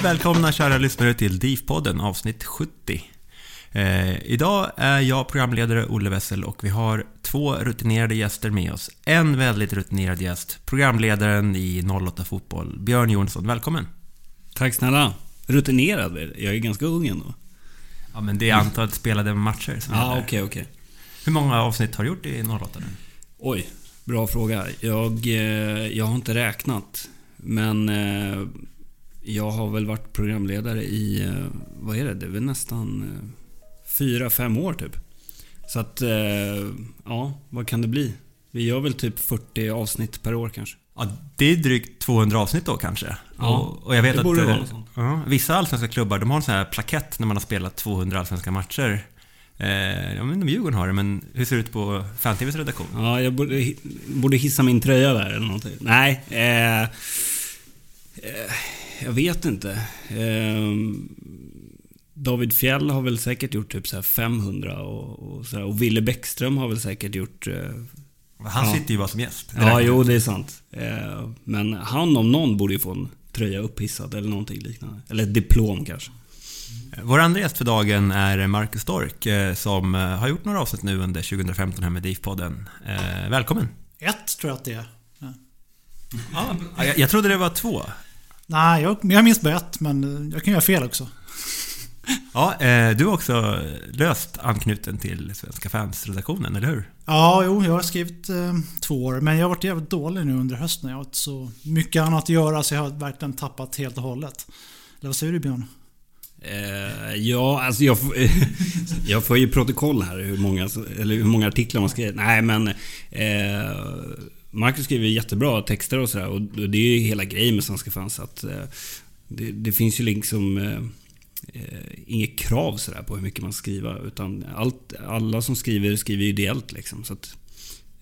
Hej välkomna kära lyssnare till DIF-podden avsnitt 70. Eh, idag är jag programledare Olle Wessel och vi har två rutinerade gäster med oss. En väldigt rutinerad gäst, programledaren i 08 Fotboll, Björn Jonsson. Välkommen! Tack snälla. Rutinerad. Jag är ganska ung ändå. Ja, men det är antalet spelade matcher som Ja, gäller. okej, okej. Hur många avsnitt har du gjort i 08 nu? Oj, bra fråga. Jag, eh, jag har inte räknat. Men eh, jag har väl varit programledare i, eh, vad är det? Det är väl nästan eh, fyra, fem år typ. Så att, eh, ja, vad kan det bli? Vi gör väl typ 40 avsnitt per år kanske. Ja, det är drygt 200 avsnitt då kanske. Ja, och, och jag vet det att borde vara eh, något sånt. ja, vissa allsvenska klubbar, de har en sån här plakett när man har spelat 200 allsvenska matcher. Eh, jag vet inte om Djurgården har det, men hur ser det ut på Fan-TVs redaktion? Ja, jag borde, borde hissa min tröja där eller någonting. Nej, eh, eh, jag vet inte. Eh, David Fjell har väl säkert gjort typ så här 500 och, och, så här, och Ville Bäckström har väl säkert gjort... Eh, Han Ja. sitter ju bara som gäst. Ja, räknar jo det är sant. Eh, men han om någon borde ju få en tröja upphissad eller någonting liknande. Eller ett diplom kanske. Vår andra gäst för dagen är Marcus Stork eh, som eh, har gjort några avsnitt nu under 2015 här med DIF-podden. Eh, Välkommen! Ett tror jag att det är. Ja. Ja, jag, jag trodde det var två. Nej, jag, jag minns bara ett, men jag kan göra fel också. Ja, eh, du är också löst anknuten till Svenska fans-redaktionen, eller hur? Ja, jo, jag har skrivit eh, två år, men jag har varit jävligt dålig nu under hösten. Jag har haft så mycket annat att göra så jag har verkligen tappat helt och hållet. Eller vad säger du Björn? Eh, ja, alltså jag, får- jag får ju protokoll här hur många, eller hur många artiklar man skriver. Nej, men... Eh, Marcus skriver jättebra texter och sådär. Och det är ju hela grejen med Svenska fans. Att, eh, det, det finns ju liksom... Eh, eh, inget krav sådär på hur mycket man ska skriva. Utan allt, alla som skriver, skriver ju ideellt liksom. Så att,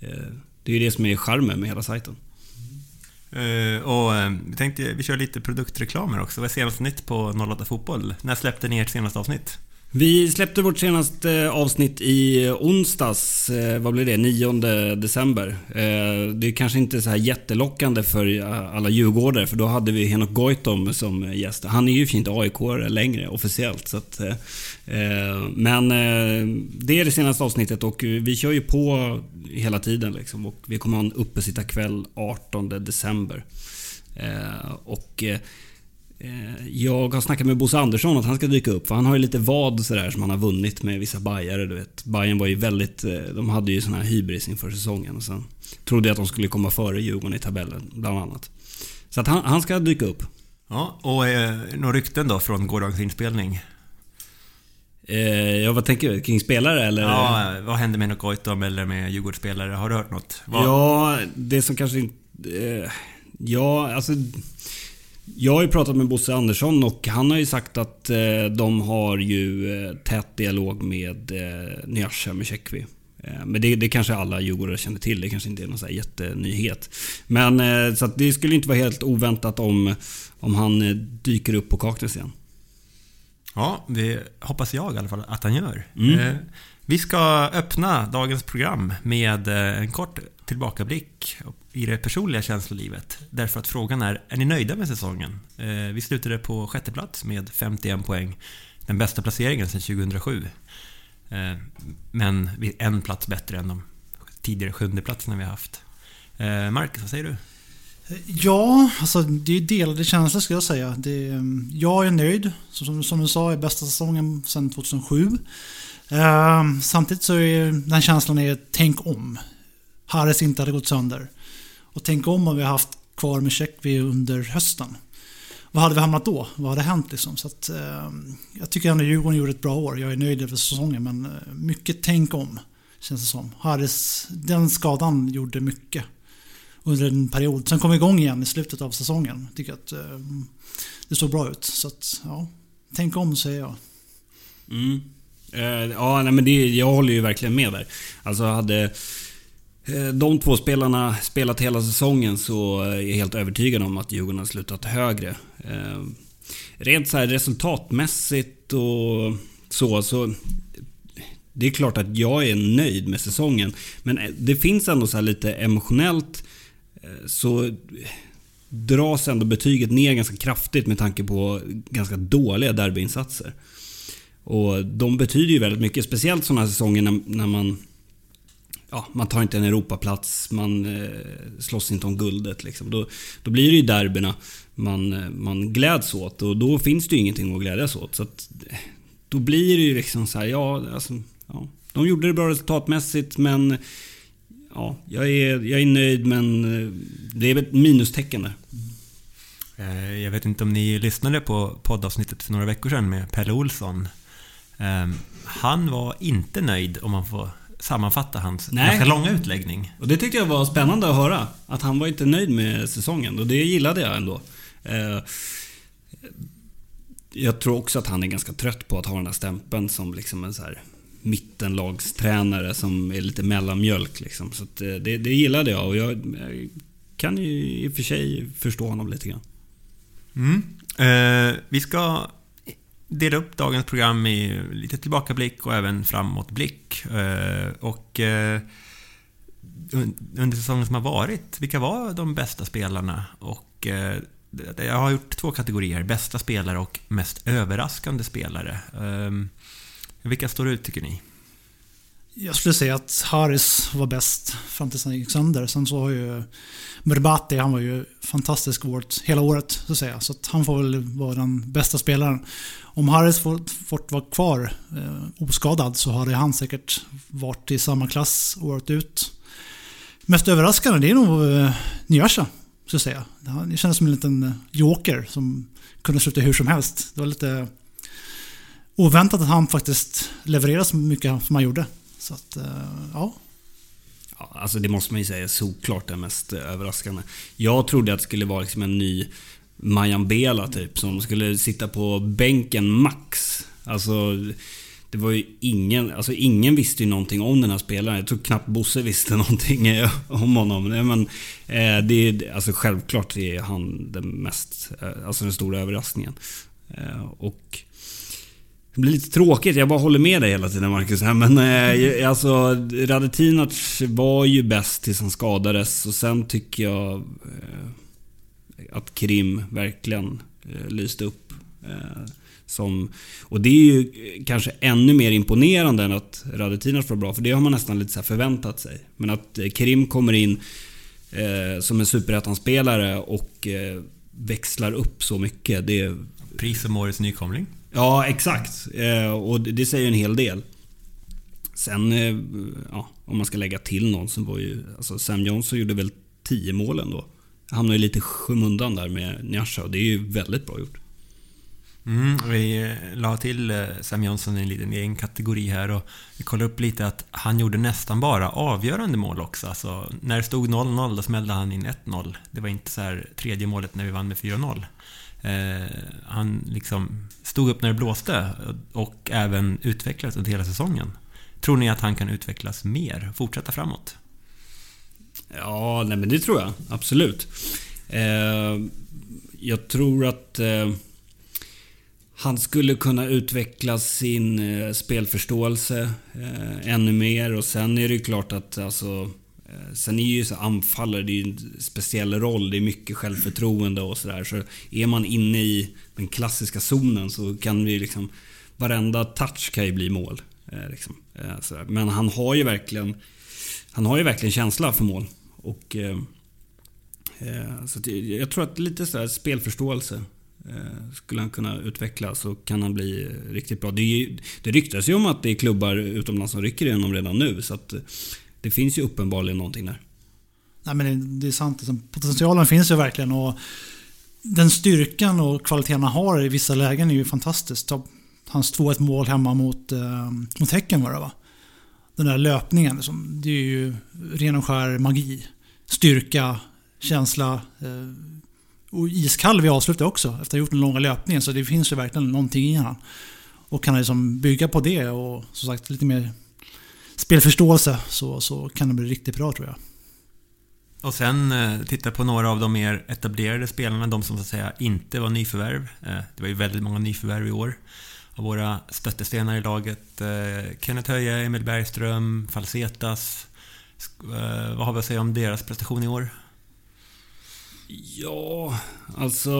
eh, det är ju det som är charmen med hela sajten. Uh, och uh, vi tänkte, vi kör lite produktreklamer också. Vad är senaste nytt på 08 Fotboll? När släppte ni ert senaste avsnitt? Vi släppte vårt senaste avsnitt i onsdags. Eh, vad blir det? 9 december. Eh, det är kanske inte så här jättelockande för alla djurgårdare för då hade vi Henok Goitom som gäst. Han är ju fint aik längre officiellt. Så att, eh, men det är det senaste avsnittet och vi kör ju på hela tiden. Liksom, och vi kommer ha en uppesittarkväll 18 december. Och jag har snackat med Bosse Andersson att han ska dyka upp. För han har ju lite vad sådär som han har vunnit med vissa bajare. Du vet. Bayern var ju väldigt... eh, De hade ju sån här hybris inför säsongen. Och sen trodde jag att de skulle komma före Djurgården i tabellen, bland annat. Så att han, han ska dyka upp. Ja, och eh, några rykten då från gårdagens inspelning? Eh, ja, vad tänker du? Kring spelare eller? Ja, vad händer med Goitom eller med Djurgårdsspelare? Har du hört något? Vad... Ja, det som kanske inte... Eh, ja, alltså... Jag har ju pratat med Bosse Andersson och han har ju sagt att eh, de har ju eh, tät dialog med eh, Nyasha Meshekwi. Eh, men det, det kanske alla djurgårdare känner till. Det kanske inte är någon så jättenyhet. Men så det skulle inte vara helt oväntat om, om han dyker upp på Kaknäs igen. Ja, det hoppas jag i alla fall att han gör. Mm. Vi ska öppna dagens program med en kort tillbakablick i det personliga känslolivet. Därför att frågan är, är ni nöjda med säsongen? Eh, Vi slutade på sjätte plats med 51 poäng. Den bästa placeringen sedan 2007. Eh, Men vi är en plats bättre än de tidigare sjunde platserna vi har haft. Eh, Marcus, vad säger du? Ja, alltså det är delade känslor skulle jag säga. Det, är- mm, jag är nöjd. Som, som du sa, är bästa säsongen sedan 2007. Ehm, samtidigt så är den känslan är tänk om. Harris inte hade gått sönder. Och tänk om om vi har haft kvar med Checkvi under hösten. Vad hade vi hamnat då? Vad hade hänt liksom? Så att, eh, jag tycker ändå Djurgården gjorde ett bra år. Jag är nöjd över säsongen men eh, mycket tänk om. Känns det som. Harris, den skadan gjorde mycket under en period. Sen kom vi igång igen i slutet av säsongen. Tycker att eh, det såg bra ut. Så att, ja, tänk om säger jag. Mm. Eh, ja, nej, men det, jag håller ju verkligen med där. Alltså hade Eh, de två spelarna spelat hela säsongen så eh, är jag helt övertygad om att Djurgården har slutat högre. Eh, rent så här resultatmässigt och så, så det är klart att jag är nöjd med säsongen. Men det finns ändå så här lite emotionellt så dras ändå betyget ner ganska kraftigt med tanke på ganska dåliga derbyinsatser. Och de betyder ju väldigt mycket. Speciellt sådana här säsonger när, när man... Ja, man tar inte en Europaplats, man eh, slåss inte om guldet. Liksom. Då, då blir det ju derbyna man, eh, man gläds åt och då finns det ju ingenting att glädjas åt. Så att, eh, då blir det ju liksom så här, ja, alltså, ja. De gjorde det bra resultatmässigt men... Ja, jag är, jag är nöjd men eh, det är väl ett minustecken där. Jag vet inte om ni lyssnade på poddavsnittet för några veckor sedan med Pelle Olsson. Ehm, han var inte nöjd om man får sammanfatta hans Nej. ganska långa utläggning. Och det tyckte jag var spännande att höra. Att han var inte nöjd med säsongen och det gillade jag ändå. Eh, Jag tror också att han är ganska trött på att ha den här stämpeln som liksom en så här mittenlagstränare som är lite mellanmjölk. Liksom. Så eh, det, det gillade jag och jag eh, kan ju i och för sig förstå honom lite grann. Mm. Eh, vi ska dela upp dagens program i lite tillbakablick och även framåtblick. Eh, och eh, under säsongen som har varit, vilka var de bästa spelarna? Och eh, jag har gjort två kategorier, bästa spelare och mest överraskande spelare. Vilka står ut tycker ni? Jag skulle säga att Harris var bäst fram tills han gick sönder. Sen så har ju Murbati, han var ju fantastisk vårt hela året så att säga. Så att han får väl vara den bästa spelaren. Om Harris fått, fått vara kvar eh, oskadad så hade han säkert varit i samma klass året ut. Mest överraskande det är nog eh, Nyasha, så att säga. Det kändes som en liten eh, joker som kunde sluta hur som helst. Det var lite oväntat att han faktiskt levererade så mycket som han gjorde. Så att, eh, ja. Ja, alltså det måste man ju säga är såklart det mest eh, överraskande. Jag trodde att det skulle vara liksom en ny Majan Bela typ, som skulle sitta på bänken max. Alltså, det var ju ingen, alltså ingen visste ju någonting om den här spelaren. Jag tror knappt Bosse visste någonting om honom. Nej, Men, eh, det är, alltså självklart är han den mest, eh, alltså den stora överraskningen. Eh, och det blir lite tråkigt, jag bara håller med dig hela tiden Marcus. här, Men eh, alltså Radetinac var ju bäst tills han skadades och sen tycker jag eh, att Krim verkligen eh, lyste upp. Eh, som, och det är ju kanske ännu mer imponerande än att Radetinac var bra, för det har man nästan lite så förväntat sig. Men att eh, Krim kommer in eh, som en superettan-spelare och eh, växlar upp så mycket, det Pris som årets nykomling? Ja, exakt. Eh, och det, det säger en hel del. Sen, eh, ja, om man ska lägga till någon som var ju... Alltså Sam Johnson gjorde väl 10 mål ändå. Hamnar ju lite i skymundan där med Nyasha och det är ju väldigt bra gjort. Mm, vi eh, la till eh, Sam Johnson i en liten egen kategori här och vi kollade upp lite att han gjorde nästan bara avgörande mål också. Alltså, när det stod 0-0 då smällde han in 1-0. Det var inte så här tredje målet när vi vann med 4-0. Eh, han liksom stod upp när det blåste och även utvecklades under hela säsongen. Tror ni att han kan utvecklas mer? Fortsätta framåt? Ja, nej men det tror jag. Absolut. Eh, jag tror att eh, han skulle kunna utveckla sin eh, spelförståelse eh, ännu mer och sen är det ju klart att alltså eh, Sen är ju så anfallare, det är ju en speciell roll. Det är mycket självförtroende och sådär. Så är man inne i den klassiska zonen så kan vi liksom... Varenda touch kan ju bli mål. Eh, liksom. Eh, men han har ju verkligen... Han har ju verkligen känsla för mål. Och... Eh, eh så jag tror att lite sådär spelförståelse Eh, skulle han kunna utveckla så kan han bli riktigt bra. Det, det ryktas ju om att det är klubbar utomlands som rycker igenom redan nu. Så att eh, det finns ju uppenbarligen någonting där. Nej, men det är sant. Potentialen finns ju verkligen. Och den styrkan och kvaliteten han har i vissa lägen är ju fantastiskt. Hans 2-1 mål hemma mot, eh, mot Häcken var det va? Den där löpningen, liksom, det är ju ren och skär magi. Styrka, känsla. Eh, och iskall vid avslutet också, efter att ha gjort den långa löpningen. Så det finns ju verkligen någonting i honom. Och kan liksom bygga på det och som sagt lite mer spelförståelse så, så kan det bli riktigt bra tror jag. Och sen eh, titta på några av de mer etablerade spelarna, de som så att säga inte var nyförvärv. Eh, det var ju väldigt många nyförvärv i år. Av våra stöttestenar i laget. Eh, Kenneth Höje, Emil Bergström, Falsetas. Eh, vad har vi att säga om deras prestation i år? Ja, alltså...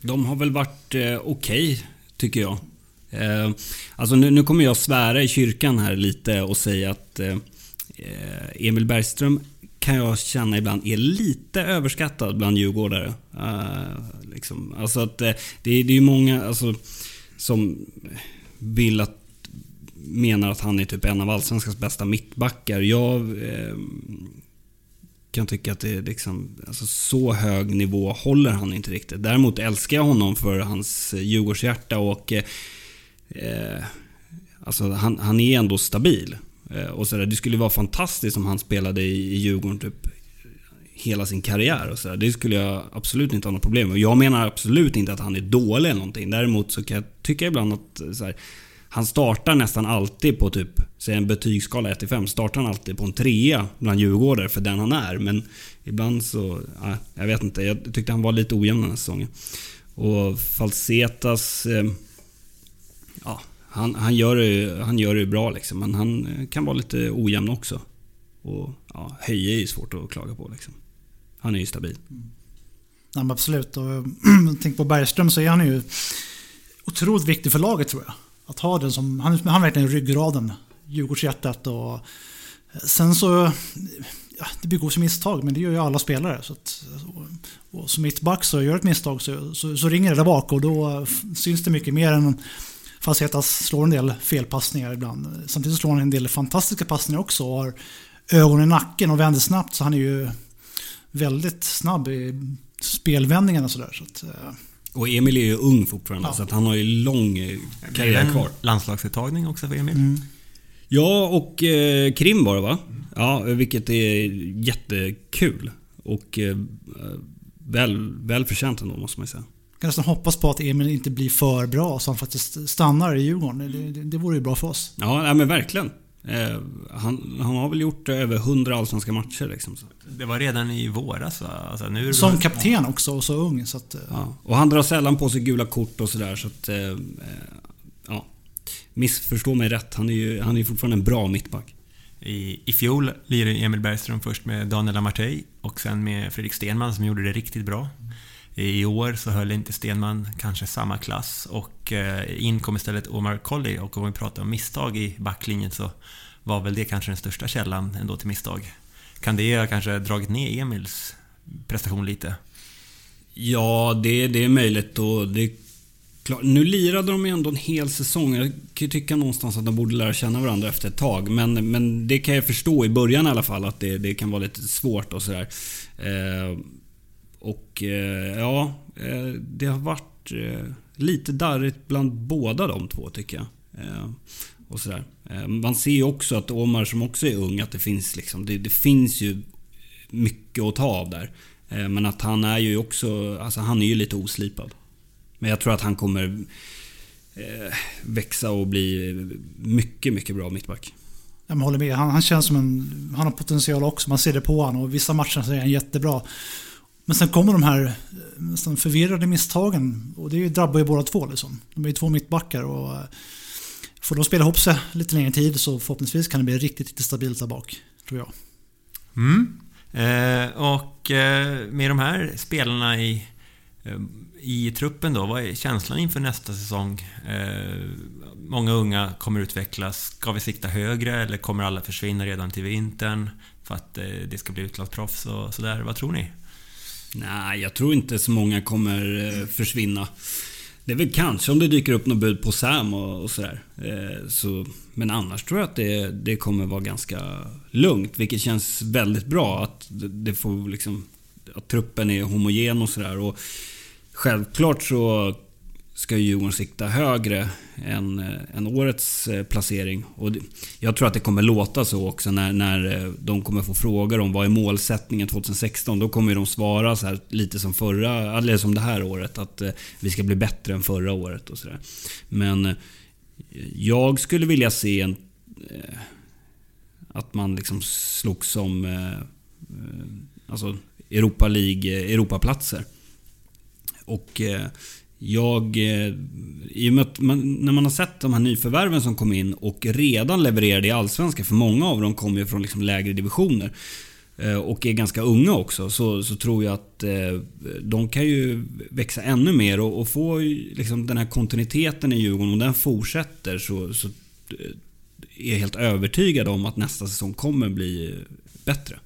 De har väl varit eh, okej, okay, tycker jag. Eh, alltså nu, nu, kommer jag svära i kyrkan här lite och säga att eh, eh Emil Bergström kan jag känna ibland är lite överskattad bland djurgårdare. Eh, liksom. Alltså att det, det är ju många alltså, som vill att menar att han är typ en av allsvenskans bästa mittbackar. Jag eh, kan tycka att det är liksom, alltså så hög nivå håller han inte riktigt. Däremot älskar jag honom för hans Djurgårdshjärta och eh, eh alltså han, han är ändå stabil. Eh, och så där, det skulle vara fantastiskt om han spelade i, i Djurgården typ hela sin karriär. Och så där. Det skulle jag absolut inte ha något problem med. Jag menar absolut inte att han är dålig eller någonting. Däremot så kan jag tycka ibland att eh, så här, han startar nästan alltid på typ, säg en betygsskala 1-5, startar han alltid på en trea bland djurgårdare för den han är. Men ibland så, ja, jag vet inte. Jag tyckte han var lite ojämn den här säsongen. Och Falsetas, eh, ja, han, han, gör det, han gör det bra liksom. Men han eh, kan vara lite ojämn också. Och ja, Höje är ju svårt att klaga på liksom. Han är ju stabil. Mm. Ja, absolut. Och tänk på Bergström så är han ju otroligt viktig för laget tror jag. Att ha den som, han, han är verkligen ryggraden. Djurgårdshjärtat och... Eh, sen så... Ja, det begås misstag, men det gör ju alla spelare. Så att, och, och som mittback så gör ett misstag så, så, så, ringer det där bak och då syns det mycket mer än Facetas slår en del felpassningar ibland. Samtidigt slår han en del fantastiska passningar också och har ögon i nacken och vänder snabbt. Så han är ju väldigt snabb i spelvändningarna sådär. Så att, eh, och Emil är ju ung fortfarande, ja. så att han har ju lång eh, karriär kvar. Landslagsuttagning också för Emil. Mm. Ja, och eh, Krim var det va? Ja, vilket är jättekul. Och eh, väl, väl förtjänt ändå, måste man ju säga. Jag kan nästan hoppas på att Emil inte blir för bra så han faktiskt stannar i Djurgården. Det, det, det vore ju bra för oss. Ja, men verkligen. Eh, han, han, har väl gjort över 100 allsvenska matcher. Liksom, så. Det var redan i våras va? Alltså, nu Som kapten också och så ung. Så att, eh. ja. Och han drar sällan på sig gula kort och sådär. Så att, eh, ja. Missförstå mig rätt. Han är ju han är fortfarande en bra mittback. I, I fjol lirade Emil Bergström först med Daniel Amartey och sen med Fredrik Stenman som gjorde det riktigt bra. I år så höll inte Stenman kanske samma klass och eh, in kom istället Omar Colley och om vi pratar om misstag i backlinjen så var väl det kanske den största källan ändå till misstag. Kan det kanske dragit ner Emils prestation lite? Ja, det, det är möjligt och det Klart, nu lirade de ju ändå en hel säsong. Jag kan ju tycka någonstans att de borde lära känna varandra efter ett tag. Men, men det kan jag förstå i början i alla fall att det, det kan vara lite svårt och sådär. Eh, och eh, ja, eh, det har varit... Eh, lite darrigt bland båda de två tycker jag. Och sådär. Man ser ju också att Omar som också är ung, att det finns liksom, det, det finns ju mycket att ta av där. Men att han är ju också, alltså han är ju lite oslipad. Men jag tror att han kommer växa och bli mycket, mycket bra mittback. Jag håller med. Han, han känns som en... Han har potential också. Man ser det på honom och vissa matcher så är han jättebra. Men sen kommer de här eh, nästan förvirrade misstagen. Och det drabbar ju båda två. Liksom. De är ju två mittbackar. Och eh, får de spela ihop sig lite längre tid så förhoppningsvis kan det bli riktigt, riktigt stabilt där bak. Tror jag. Mm. Eh, och eh, med de här spelarna i, eh, i truppen då, vad är känslan inför nästa säsong? Eh, många unga kommer utvecklas. Ska vi sikta högre eller kommer alla försvinna redan till vintern? För att eh, det ska bli utlandsproffs och sådär. Vad tror ni? Nej, jag tror inte så många kommer eh, försvinna. Det är väl kanske om det dyker upp något bud på Sam och, och sådär. Eh, så, men annars tror jag att det, det kommer vara ganska lugnt. Vilket känns väldigt bra. Att det får liksom... Att truppen är homogen och sådär. Självklart så ska Djurgården sikta högre än, eh, än årets eh, placering. Och jag tror att det kommer låta så också när, när eh, de kommer få frågor om vad är målsättningen 2016. Då kommer de svara så här, lite som förra, eller som det här året. Att vi ska bli bättre än förra året och sådär. Men jag skulle vilja se en... Att man liksom slogs om Alltså Europa League, Europaplatser. Och jag... Eh, I och med att man, när man har sett de här nyförvärven som kom in och redan levererade i Allsvenskan, för många av dem kommer ju från liksom lägre divisioner eh, och är ganska unga också, så, så tror jag att eh, de kan ju växa ännu mer och, och få liksom den här kontinuiteten i Djurgården. Om den fortsätter så, så eh, är jag helt övertygad om att nästa säsong kommer bli bättre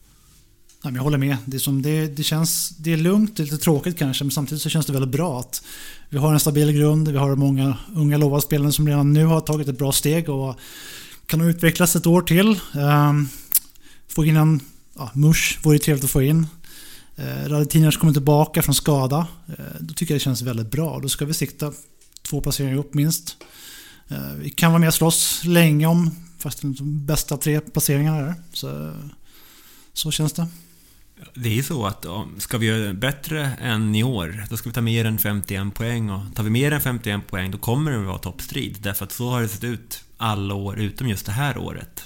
jag håller med. Det, som det, det, känns, det är lugnt, lite tråkigt kanske, men samtidigt så känns det väldigt bra att vi har en stabil grund, vi har många unga lovade spelare som redan nu har tagit ett bra steg och kan utvecklas ett år till. Ehm, få in en ja, Mush vore trevligt att få in. Eh, Radetinac kommer tillbaka från skada. Eh, då tycker jag det känns väldigt bra. Då ska vi sikta två placeringar upp minst. Eh, vi kan vara med och slåss länge om fast de bästa tre placeringarna där. Så, så känns det. Det är ju så att ska vi göra bättre än i år, då ska vi ta mer än 51 poäng. Och tar vi mer än 51 poäng, då kommer det att vara toppstrid. Därför att så har det sett ut alla år, utom just det här året.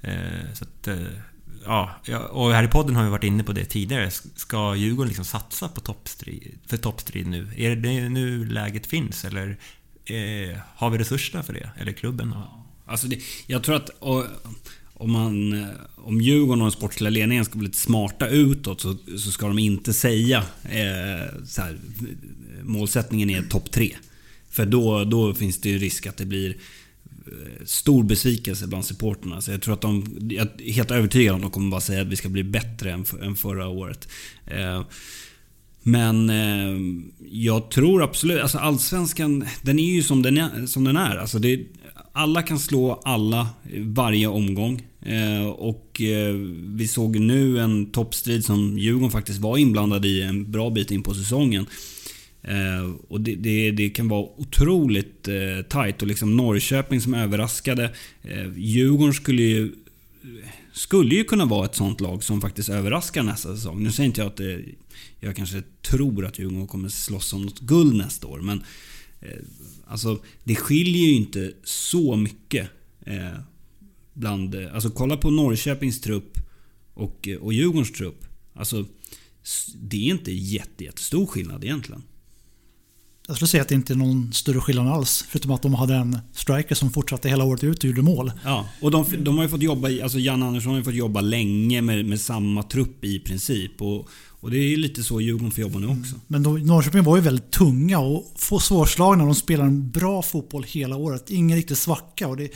Eh, så att, eh, ja, och här i podden har vi varit inne på det tidigare. Ska Djurgården liksom satsa på toppstrid, för toppstrid nu? Är det nu läget finns? Eller eh, har vi resurserna för det? Eller klubben? Alltså det, jag tror att... Och, om, man, eh, om Djurgården och den sportsliga ledningen ska bli lite smarta utåt så, så ska de inte säga eh, så här, eh, målsättningen är topp tre. För då, då finns det ju risk att det blir eh, stor besvikelse bland supporterna. Så jag tror att de... Jag är helt övertygad om att de kommer bara säga att vi ska bli bättre än, än förra året. Eh, men eh, jag tror absolut... Alltså Allsvenskan, den är ju som den är. Som den är. Alltså det, alla kan slå alla varje omgång. Eh, och eh, vi såg nu en toppstrid som Djurgården faktiskt var inblandad i en bra bit in på säsongen. Eh, och det, det, det, kan vara otroligt eh, tight och liksom Norrköping som överraskade. Eh, Djurgården skulle ju, skulle ju kunna vara ett sånt lag som faktiskt överraskar nästa säsong. Nu säger inte jag att det, jag kanske tror att Djurgården kommer slåss om något guld nästa år, men eh, Alltså, det skiljer ju inte så mycket. Eh, bland, alltså kolla på Norrköpings trupp och, och Djurgårdens trupp. Alltså, det är inte jätte, jättestor skillnad egentligen. Jag skulle säga att det inte är någon större skillnad alls. Förutom att de hade en striker som fortsatte hela året ut och gjorde mål. Ja, och de, de har ju fått jobba, alltså Jan Andersson har ju fått jobba länge med, med samma trupp i princip. Och, och det är lite så Djurgården får jobba nu också. Men då, Norrköping var ju väldigt tunga och svårslagna. De spelar en bra fotboll hela året. Ingen riktig svacka. Och det,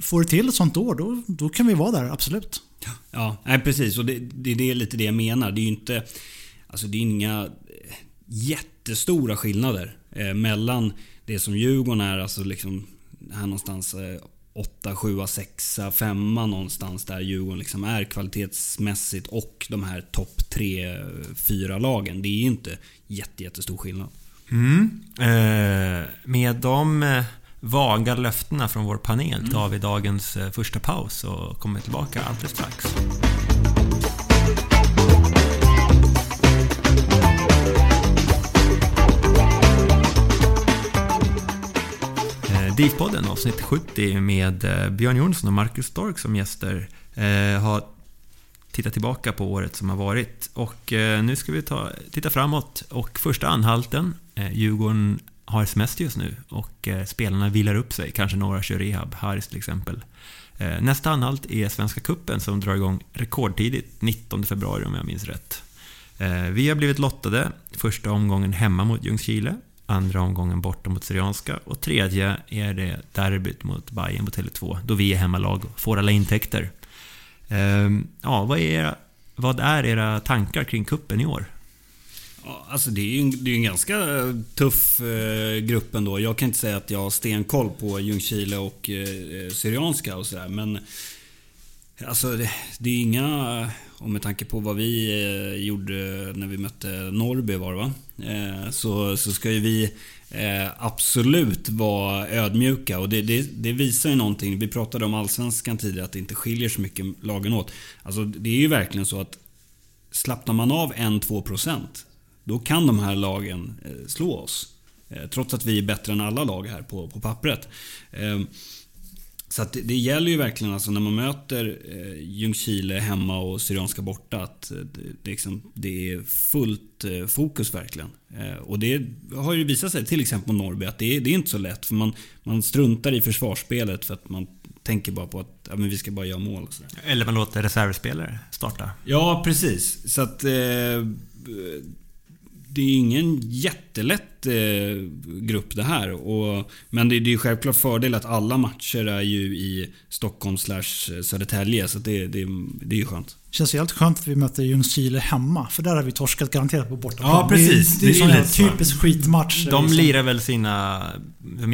får det till ett sånt år, då, då kan vi vara där, absolut. Ja, nej, precis. Och det, det, det är lite det jag menar. Det är ju inte... Alltså det är inga jättestora skillnader eh, mellan det som Djurgården är, alltså liksom här någonstans eh, 8, 7, 6, 5 någonstans där Djurgården liksom är kvalitetsmässigt och de här topp 3, 4 lagen. Det är inte jätte, jättestor skillnad. Mm. Eh, med de eh, vaga löftena från vår panel tar vi dagens eh, första paus och kommer tillbaka alldeles strax. DIF-podden avsnitt 70 med eh, Björn Jonsson och Marcus Stork som gäster eh, har tittat tillbaka på året som har varit. Och eh, nu ska vi ta, titta framåt. Och första anhalten, eh, Djurgården har semester just nu och eh, spelarna vilar upp sig. Kanske några kör rehab, Harris till exempel. Eh, nästa anhalt är Svenska Kuppen som drar igång rekordtidigt, 19 februari om jag minns rätt. Eh, vi har blivit lottade. Första omgången hemma mot Ljungskile. Andra omgången borta mot Syrianska. Och tredje är det derbyt mot Bayern på Tele2. Då vi är hemmalag och får alla intäkter. Ehm, Ja, vad är, era, vad är era tankar kring kuppen i år? Ja, alltså det är ju en, det är en ganska tuff eh, grupp ändå. Jag kan inte säga att jag har stenkoll på Ljungskile och eh, eh Syrianska och sådär. Men alltså det, det är inga... Och med tanke på vad vi eh, gjorde när vi mötte Norrby var det va? Eh, så, så ska ju vi eh, absolut vara ödmjuka. Och det, det, det visar ju någonting. Vi pratade om Allsvenskan tidigare, att det inte skiljer så mycket lagen åt. Alltså det är ju verkligen så att slappnar man av 1-2% då kan de här lagen eh, slå oss. Eh, Trots att vi är bättre än alla lag här på, på pappret. Eh, så att det, det gäller ju verkligen alltså när man möter eh, Ljungskile hemma och Syrianska borta att eh, det, det, liksom, det är fullt eh, fokus verkligen. Eh, Och det har ju visat sig, till exempel på Norrby, att det är, det är inte så lätt. För man, man struntar i försvarsspelet för att man tänker bara på att ja, men vi ska bara göra mål. Och så. Eller man låter reservspelare starta. Ja, precis. Så att... Eh, det är ingen jättelätt eh, grupp det här. Och, men det, är ju självklart fördel att alla matcher är ju i Stockholm slash Södertälje. Så det, det, det är ju skönt. Känns helt skönt att vi möter Ljungskile hemma. För där har vi torskat garanterat på bortaplan. Ja, precis. Det är, det är, Det är så. typisk skitmatch. De liksom. lirar väl sina...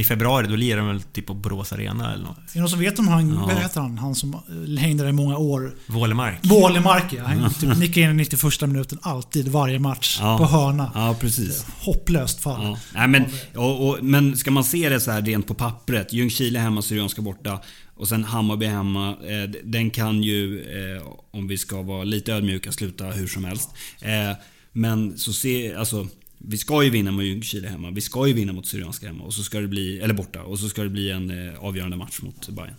I februari, då lirar de väl typ på Borås Arena eller något. Är det någon som vet om han, Ja. vad heter han, han som hängde där i många år? Vålemark. Vålemark ja. Han typ nickade in i 91 minuten alltid, varje match. Ja. På hörna. Ja, precis. Hopplöst fall. Ja. Nej, men, och, och, men ska man se det så här rent på pappret. Ljungskile hemma, Syrianska borta. Och sen Hammarby hemma. Eh, den kan ju, eh, om vi ska vara lite ödmjuka, sluta hur som helst. Eh, men så se, alltså. Vi ska ju vinna mot Ljungskile hemma. Vi ska ju vinna mot Syrianska hemma. Och så ska det bli, eller borta. Och så ska det bli en avgörande match mot Bayern.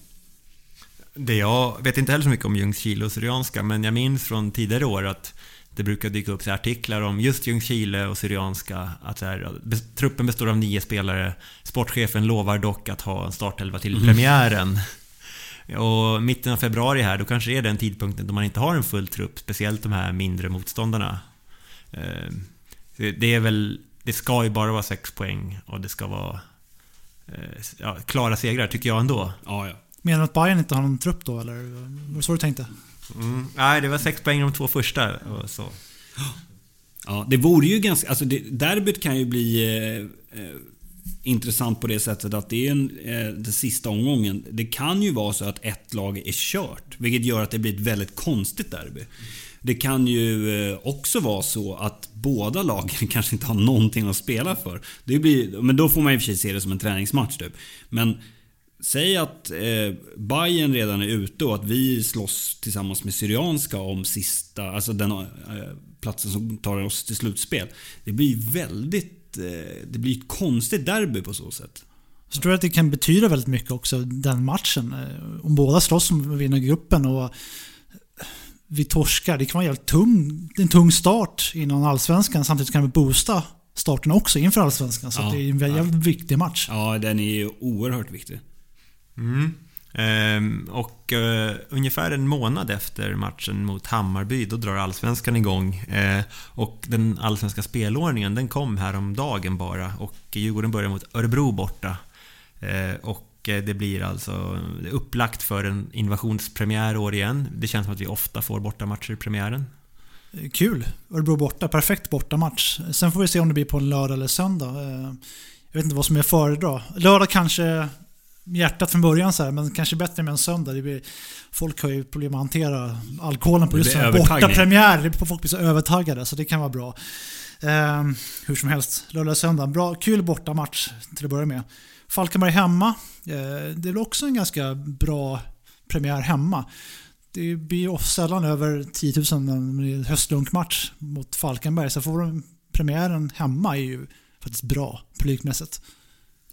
Det jag vet inte heller så mycket om Ljungskile och Syrianska, men jag minns från tidigare år att det brukar dyka upp artiklar om just Ljungskile och Syrianska. Att här, truppen består av nio spelare. Sportchefen lovar dock att ha en startelva till premiären. Och mitten av februari här, då kanske det är den tidpunkten då man inte har en full trupp. Speciellt de här mindre motståndarna. Eh, det- är väl... Det ska ju bara vara sex poäng och det ska vara... eh, Ja, klara segrar tycker jag ändå. Ja, ja. Menar du att Bayern inte har någon trupp då eller? Var det så du tänkte? Mm. Nej, det var sex poäng de två första. Och så. Ja, det vore ju ganska... Alltså det, derbyt kan ju bli eh, eh, intressant på det sättet att det är en, eh, den sista omgången. Det kan ju vara så att ett lag är kört. Vilket gör att det blir ett väldigt konstigt derby. Det kan ju eh, också vara så att båda lagen kanske inte har någonting att spela för. Det blir, men då får man i och för sig se det som en träningsmatch typ. Men Säg att eh, Bayern redan är ute och att vi slåss tillsammans med Syrianska om sista, alltså den eh, platsen som tar oss till slutspel. Det blir väldigt, eh, det blir ett konstigt derby på så sätt. Så tror jag att det kan betyda väldigt mycket också, den matchen. Eh, Om båda slåss om att vinna gruppen och vi torskar. Det kan vara en jävligt tung, en tung start innan Allsvenskan. Samtidigt kan vi boosta starten också inför Allsvenskan. Så Ja, att det är en jävligt viktig match. Ja, den är ju oerhört viktig. Mm. Ehm, och eh, ungefär en månad efter matchen mot Hammarby, då drar Allsvenskan igång. Ehm, och den allsvenska spelordningen, den kom här om dagen bara. Och Djurgården börjar mot Örebro borta. Ehm, och eh, det blir alltså upplagt för en invasionspremiär år igen. Det känns som att vi ofta får bortamatcher i premiären. Kul! Örebro borta, perfekt bortamatch. Sen får vi se om det blir på en lördag eller söndag. Jag vet inte vad som är att föredra. Lördag kanske hjärtat från början så här, men kanske bättre med en söndag. Det blir, folk har ju problem att hantera alkoholen på just blir sådana borta övertaggning. premiär. Folk blir så övertaggade så det kan vara bra. Eh, hur som helst, lördag söndag. Bra, kul bortamatch till att börja med. Falkenberg hemma. Eh, det är också en ganska bra premiär hemma. Det blir sällan över 10 000 en höstlunkmatch mot Falkenberg. Så får de premiären hemma är ju faktiskt bra publikmässigt.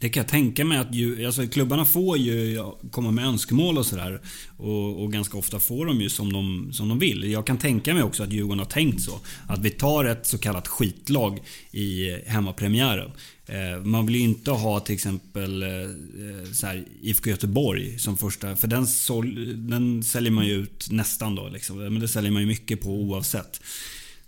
Det kan jag tänka mig att ju, alltså klubbarna får ju komma med önskemål och sådär. Och, och, ganska ofta får de ju som de, som de vill. Jag kan tänka mig också att Djurgården har tänkt så. Att vi tar ett så kallat skitlag i hemmapremiären. Eh, man vill ju inte ha till exempel eh, så här, IFK Göteborg som första. För den, sål, den säljer man ju ut nästan då. Liksom. Men det säljer man ju mycket på oavsett.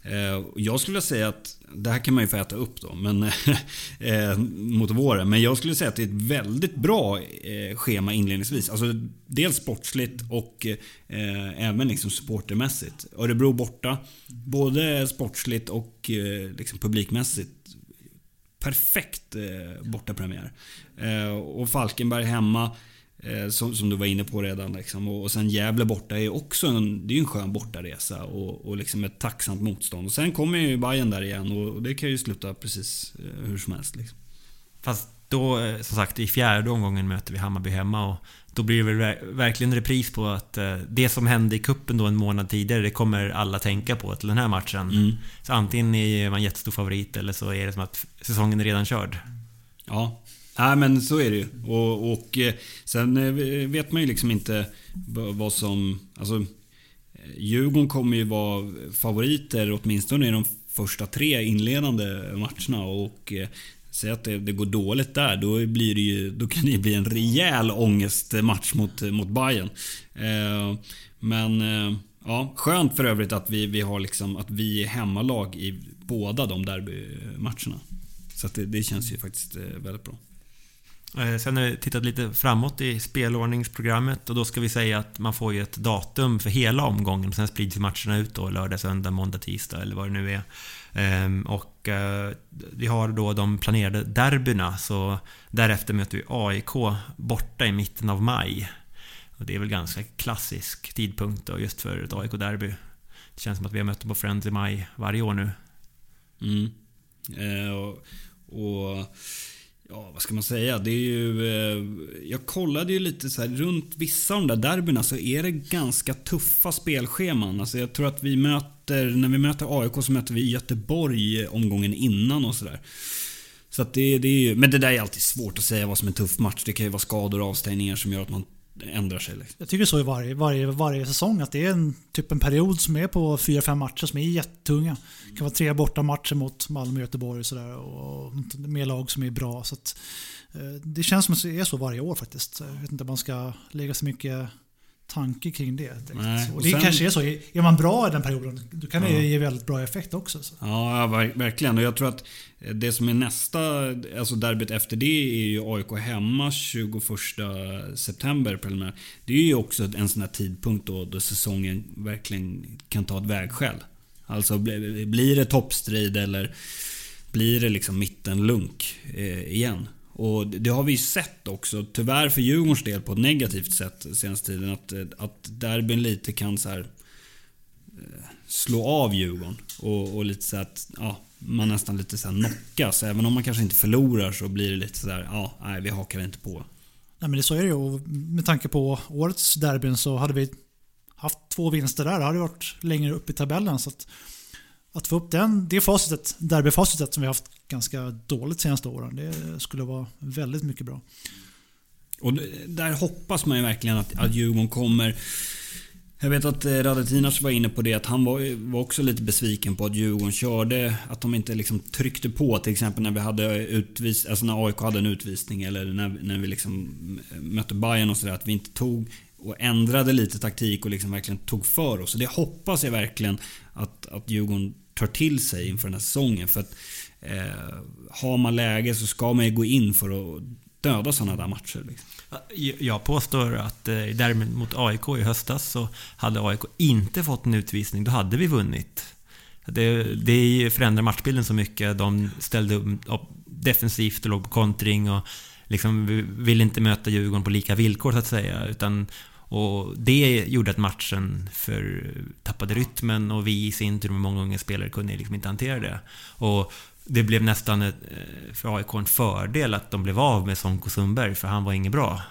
Eh, jag skulle säga att, det här kan man ju få äta upp då, men, eh, mot våren. Men jag skulle säga att det är ett väldigt bra eh, schema inledningsvis. Alltså, dels sportsligt och eh, även liksom supportermässigt. Örebro borta, både sportsligt och eh, liksom publikmässigt. Perfekt eh, bortapremiär. Och Falkenberg hemma. Eh, som, som, du var inne på redan. Liksom. Och, och sen Gävle borta är också en, det är en skön bortaresa och, och liksom ett tacksamt motstånd. Och sen kommer ju Bayern där igen och, och det kan ju sluta precis eh, hur som helst. Liksom. Fast då, eh, som sagt, i fjärde omgången möter vi Hammarby hemma och då blir det väl verkligen repris på att det som hände i kuppen då en månad tidigare, det kommer alla tänka på till den här matchen. Mm. Så antingen är man jättestor favorit eller så är det som att säsongen är redan körd. Ja, Nej men så är det ju. Och, och eh, sen eh, vet man ju liksom inte vad som... Alltså, eh, Djurgården kommer ju vara favoriter åtminstone i de första tre inledande matcherna. Och Säg att det, det, går dåligt där, då, blir det ju, då kan det bli en rejäl ångestmatch mot, mot Bayern. Eh, men eh, ja, skönt för övrigt att vi, vi har liksom, att vi är hemmalag i båda de derbymatcherna. Så det, det, känns ju faktiskt väldigt bra. Eh, sen har vi tittat lite framåt i spelordningsprogrammet och då ska vi säga att man får ju ett datum för hela omgången. Sen sprids matcherna ut då lördag, söndag, måndag, tisdag eller vad det nu är. Ehm, och eh, vi har då de planerade derbyna så därefter möter vi AIK borta i mitten av maj. Och det är väl ganska klassisk tidpunkt då just för ett AIK-derby. Det känns som att vi har mött dem på Friends i maj varje år nu. Mm. Eh, och, och Ja, vad ska man säga? Det är ju... Eh, jag kollade ju lite så här, runt vissa av de där derbyna så alltså är det ganska tuffa spelscheman. Alltså jag tror att vi möter... När vi möter AIK så möter vi Göteborg omgången innan och sådär. Så att det, det är ju, men det där är alltid svårt att säga vad som är en tuff match. Det kan ju vara skador och avstängningar som gör att man ändrar sig. Liksom. Jag tycker så i varje, varje, varje säsong. Att det är en, typ en period som är på 4-5 matcher som är jättetunga. Det kan vara tre borta matcher mot Malmö och Göteborg och sådär. Och med lag som är bra. Så att, eh, det känns som att det är så varje år faktiskt. Jag vet inte om man ska lägga så mycket tanke kring det. Och, det sen, kanske är så. Är man bra i den perioden, då kan det ja. ge väldigt bra effekt också. Så. Ja, verkligen. Och jag tror att det som är nästa, alltså derbyt efter det är ju AIK hemma 21 september preliminärt. Det är ju också en sån här tidpunkt då, då säsongen verkligen kan ta ett vägskäl. Alltså blir det toppstrid eller blir det liksom mittenlunk eh, igen? Och det har vi ju sett också, tyvärr för Djurgårdens del på ett negativt sätt senaste tiden. Att, att derbyn lite kan så här, eh, slå av Djurgården. Och, och lite så att ja, man nästan lite så här knockas. Även om man kanske inte förlorar så blir det lite sådär, ja, nej vi hakar inte på. Nej men det så är det ju. Och med tanke på årets derbyn så hade vi haft två vinster där. Det hade varit längre upp i tabellen. Så att att få upp den, det facitet, derbyfacitet som vi haft ganska dåligt de senaste åren. Det skulle vara väldigt mycket bra. Och där hoppas man ju verkligen att, att Djurgården kommer jag vet att eh, Radetinac var inne på det att han var, var också lite besviken på att Djurgården körde, att de inte liksom tryckte på till exempel när vi hade utvis, alltså när AIK hade en utvisning eller när, när vi liksom mötte Bayern och sådär. Att vi inte tog och ändrade lite taktik och liksom verkligen tog för oss. Så det hoppas jag verkligen att, att Djurgården tar till sig inför den här säsongen. För att eh, har man läge så ska man ju gå in för att döda sådana där matcher. Liksom. Jag påstår att eh, i derbyn mot AIK i höstas så hade AIK inte fått en utvisning, då hade vi vunnit. Det, det förändrar matchbilden så mycket. De ställde upp defensivt och låg på kontring och liksom ville inte möta Djurgården på lika villkor så att säga. Utan och det gjorde att matchen för, tappade rytmen och vi i sin tur med många unga spelare kunde liksom inte hantera det. Och det blev nästan ett, eh, för AIK en fördel att de blev av med Sonko Sundberg, för han var inget bra.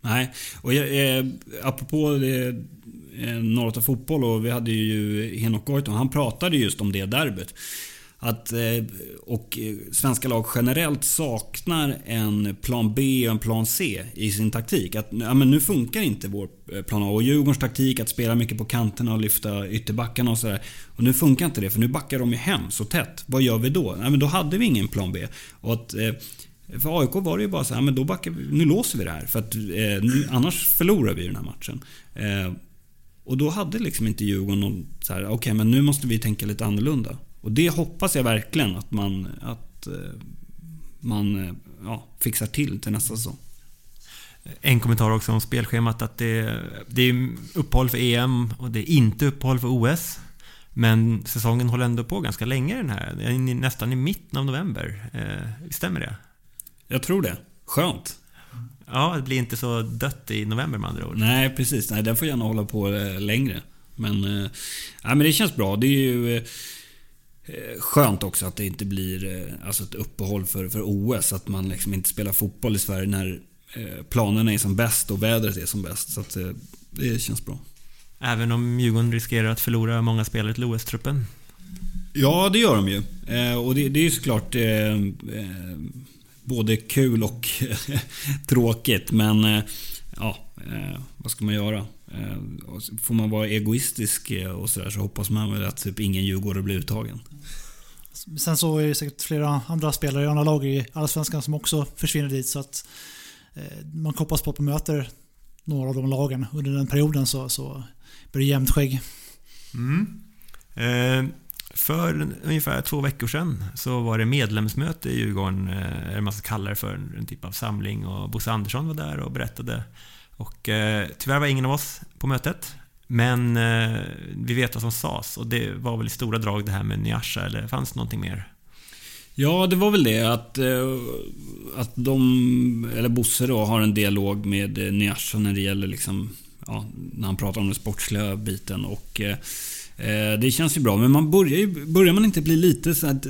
Nej, och jag, eh, apropå det, eh, Norrata Fotboll och vi hade ju Henok Goitom, han pratade just om det derbyt. Att, eh, och eh, svenska lag generellt saknar en plan B och en plan C i sin taktik. Att ja, men nu funkar inte vår eh, plan A. Och Djurgårdens taktik att spela mycket på kanterna och lyfta ytterbackarna och sådär. Och nu funkar inte det för nu backar de ju hem så tätt. Vad gör vi då? Ja, men då hade vi ingen plan B. Och att, för AIK var det ju bara så här, men då backar vi, nu låser vi det här. För att nu, annars förlorar vi den här matchen. och då hade liksom inte Djurgården någon så här, okej okay, men nu måste vi tänka lite annorlunda. Och det hoppas jag verkligen att man, att eh, man eh, ja, fixar till till nästa säsong. En kommentar också om spelschemat att det, det är uppehåll för EM och det är inte uppehåll för OS. Men säsongen håller ändå på ganska länge den här. Nästan i mitten av november. Eh, stämmer det? Jag tror det. Skönt. Ja, det blir inte så dött i november med andra ord. Nej, precis. Nej, den får gärna hålla på längre. Men, äh, men det känns bra. Det är ju... Eh, skönt också att det inte blir eh, alltså ett uppehåll för, för OS. Att man liksom inte spelar fotboll i Sverige när eh, planerna är som bäst och vädret är som bäst. Så att det känns bra. Även om Djurgården riskerar att förlora många spelare till OS-truppen? Ja, det gör de ju. Och det, det är ju såklart både kul och tråkigt. Men ja, vad ska man göra? Får man vara egoistisk och sådär så hoppas man väl att typ ingen djurgårdare blir uttagen. Sen så är det säkert flera andra spelare i andra lag i Allsvenskan som också försvinner dit. Så att eh, man hoppas på att man möter några av de lagen under den perioden så, så blir det jämnt skägg. Mm. Eh, för ungefär två veckor sedan så var det medlemsmöte i Djurgården, eh, man ska kalla det för en typ av samling och Bosse Andersson var där och berättade. Och eh, tyvärr var ingen av oss på mötet. Men eh, vi vet vad som sades och det var väl i stora drag det här med Nyasha, eller fanns det någonting mer? Ja, det var väl det att, eh, att de, eller Bosse då, har en dialog med eh, Nyasha när det gäller liksom, ja, när han pratar om den sportsliga biten och eh, eh det känns ju bra. Men man börjar ju, börjar man inte bli lite så att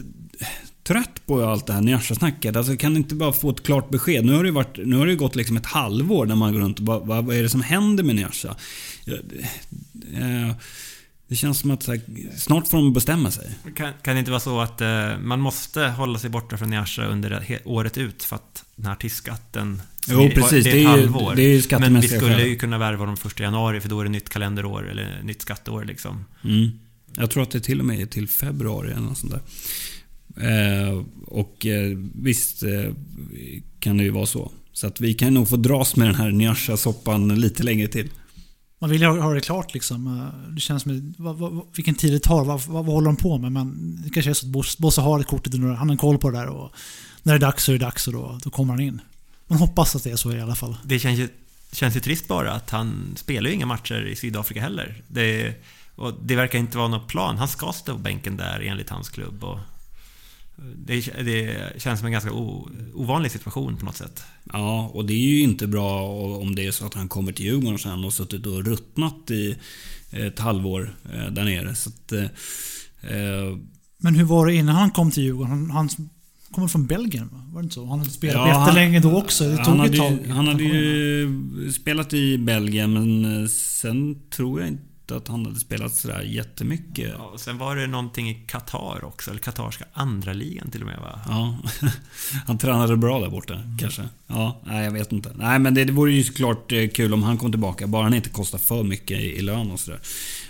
trött på allt det här Nyasha-snacket. Alltså kan inte bara få ett klart besked? Nu har det, varit, nu har det gått liksom ett halvår när man går runt och bara, vad, vad är det som händer med Nyasha? Eh, det känns som att här, snart får de bestämma sig. Kan, kan det inte vara så att uh, man måste hålla sig borta från Nyasha under året ut för att den här artistskatten... Jo, precis. Det är, det är halvår. Det är Men vi skulle ju kunna värva dem första januari för då är det nytt kalenderår eller nytt skatteår liksom. Mm. Jag tror att det till och med är till februari eller något sånt där. Eh, och eh, visst eh, kan det ju vara så. Så att vi kan nog få dras med den här Nyasha-soppan lite längre till. Man vill ju ha det klart liksom. Det känns som, vad, vad, vilken tid det tar, vad, vad, vad håller de på med? Men det kanske är så att Bosse har det kortet, han har koll på det där och när det är dags så är det dags och då, då kommer han in. Man hoppas att det är så i alla fall. Det känns ju, känns ju trist bara att han spelar ju inga matcher i Sydafrika heller. Det, och det verkar inte vara någon plan. Han ska stå på bänken där enligt hans klubb. Och det, det, känns som en ganska o, ovanlig situation på något sätt. Ja, och det är ju inte bra om det är så att han kommer till Djurgården sen och suttit och ruttnat i ett halvår eh, där nere. Så att, eh, eh, Men hur var det innan han kom till Djurgården? Han, han kommer från Belgien, var det inte så? Han hade spelat ja, jättelänge då också. Det tog han ett tag. Han hade ju spelat i Belgien, men sen tror jag inte att han hade spelat sådär jättemycket. Ja, och sen var det någonting i Qatar också, eller Qatarska andra ligan till och med va? Ja, han tränade bra där borta mm. kanske. Ja, nej jag vet inte. Nej men det, det vore ju såklart eh, kul om han kom tillbaka, bara han inte kostar för mycket i, i lön och sådär.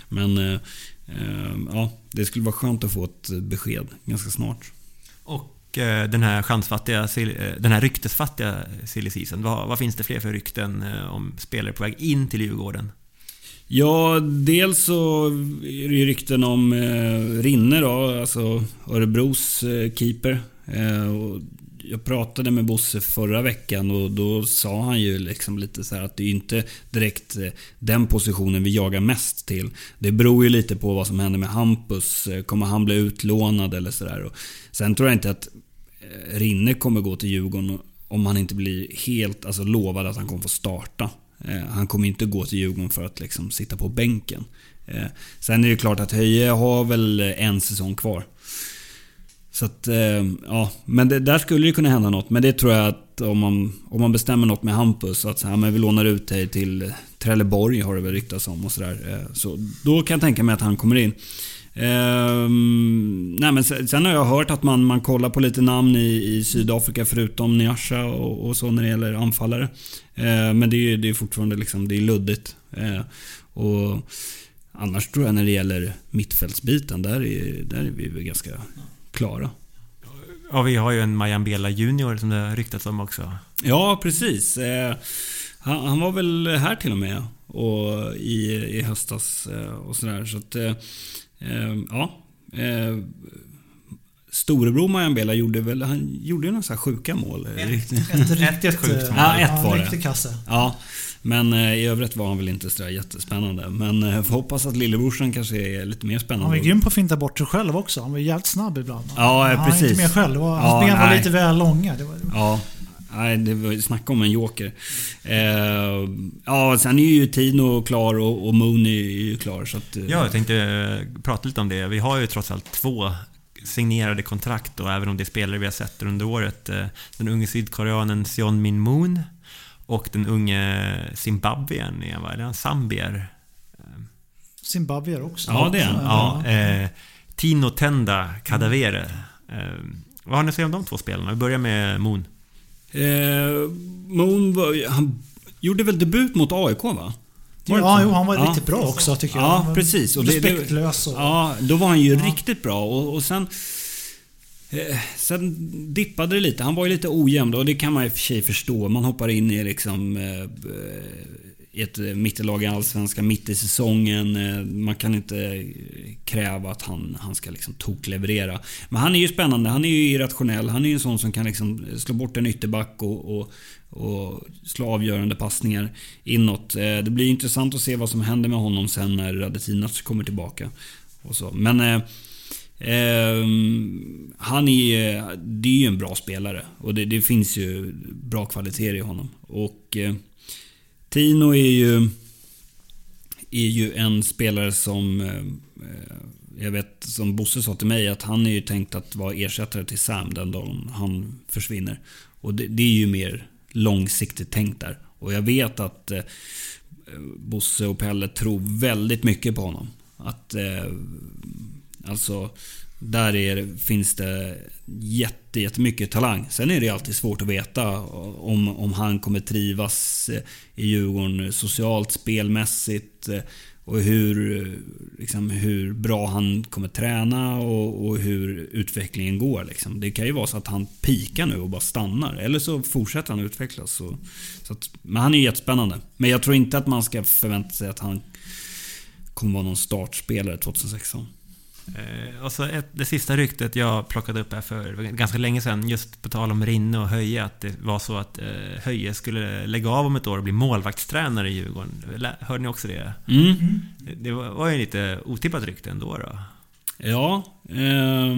Men eh, eh, ja, det skulle vara skönt att få ett besked ganska snart. Och eh, den här chansfattiga, den här ryktesfattiga silly season, vad, vad finns det fler för rykten om spelare på väg in till Djurgården? Ja, dels så är det ju rykten om eh, Rinne då, alltså Örebros eh, keeper. Eh, och jag pratade med Bosse förra veckan och då sa han ju liksom lite så att det är inte direkt eh, den positionen vi jagar mest till. Det beror ju lite på vad som händer med Hampus. Eh, kommer han bli utlånad eller sådär? Sen tror jag inte att eh, Rinne kommer gå till Djurgården om han inte blir helt alltså, lovad att han kommer få starta. Eh, han kommer inte gå till Djurgården för att liksom sitta på bänken. Eh, sen är det klart att Höje har väl eh, en säsong kvar. Så att, ja. Men det, där skulle det kunna hända något. Men det tror jag att om man, om man bestämmer något med Hampus, att så här, men vi lånar ut dig till Trelleborg har det väl ryktats om och sådär. Så då kan jag tänka mig att han kommer in. Ehm, nej men sen, sen, har jag hört att man, man kollar på lite namn i, i Sydafrika förutom Nyasha och, och, så när det gäller anfallare. Ehm, men det är, det är fortfarande liksom, det är luddigt. Ehm, och annars tror jag när det gäller mittfältsbiten, där är, där är vi väl ganska klara. Ja, vi har ju en Majambela Junior som det har ryktats om också. Ja, precis. Eh, han, han, var väl här till och med och i, i höstas eh, och sådär. Så att, Eh, ja. Eh, storebror Majambela gjorde väl, han gjorde ju några så här sjuka mål. Ett, ett riktigt sjukt mål. Ja, ett var det. kasse. Ja. Men eh, i övrigt var han väl inte sådär jättespännande. Men eh, får hoppas att lillebrorsan kanske är lite mer spännande. Han var grym på att finta bort sig själv också. Han var jävligt snabb ibland. Ja, han precis. Han inte med själv. Hans ja, ben var lite väl långa. Det var... Ja, Nej, det var snacka om en joker. Eh, ja, sen är ju Tino klar och, och Moon är ju klar. Så att, eh. Ja, jag tänkte eh, prata lite om det. Vi har ju trots allt två signerade kontrakt och även om det är spelare vi har sett under året. Eh, den unge sydkoreanen Sion Min Moon och den unge Zimbabwien, eller han Zambier? Zimbabwier också. Ja, det är han. Ja, eh, Tino Tenda Kadavere. Eh, vad har ni att säga om de två spelarna? Vi börjar med Moon. Eh, Moon var, han gjorde väl debut mot AIK va? ja, jo, han var ja. riktigt bra också tycker jag. Ja, precis. Och respektlös. Och... Ja, då var han ju ja. riktigt bra. Och, och sen... Eh, sen dippade det lite. Han var ju lite ojämn och det kan man i och för sig förstå. Man hoppar in i liksom... Eh, i ett eh, mittelag i Allsvenskan mitt i säsongen. Eh, man kan inte eh, kräva att han, han ska liksom tokleverera. Men han är ju spännande. Han är ju irrationell. Han är ju en sån som kan liksom slå bort en ytterback och, och, och slå avgörande passningar inåt. Det blir intressant att se vad som händer med honom sen när Radetinac kommer tillbaka. Och så. Men eh, eh, han är, det är ju en bra spelare och det, det finns ju bra kvaliteter i honom. Och eh, Tino är ju, är ju en spelare som... Eh, eh, jag vet som Bosse sa till mig att han är ju tänkt att vara ersättare till Sam den dagen han försvinner. Och det, det är ju mer långsiktigt tänkt där. Och jag vet att eh, Bosse och Pelle tror väldigt mycket på honom. Att eh, alltså där är, finns det jätte, jättemycket talang. Sen är det alltid svårt att veta om, om han kommer trivas i Djurgården socialt, spelmässigt och hur, liksom, hur bra han kommer träna och, och hur utvecklingen går. Liksom. Det kan ju vara så att han pikar nu och bara stannar. Eller så fortsätter han utvecklas. Så, så att, men han är ju jättespännande. Men jag tror inte att man ska förvänta sig att han kommer vara någon startspelare 2016. Eh, och så ett, det sista ryktet jag plockade upp här för ganska länge sedan, just på tal om Rinne och Höje, att det var så att eh, Höje skulle lägga av om ett år och bli målvaktstränare i Djurgården. Hörde ni också det? Mm. Det, var, var ju lite otippat rykte ändå då. Ja. Eh,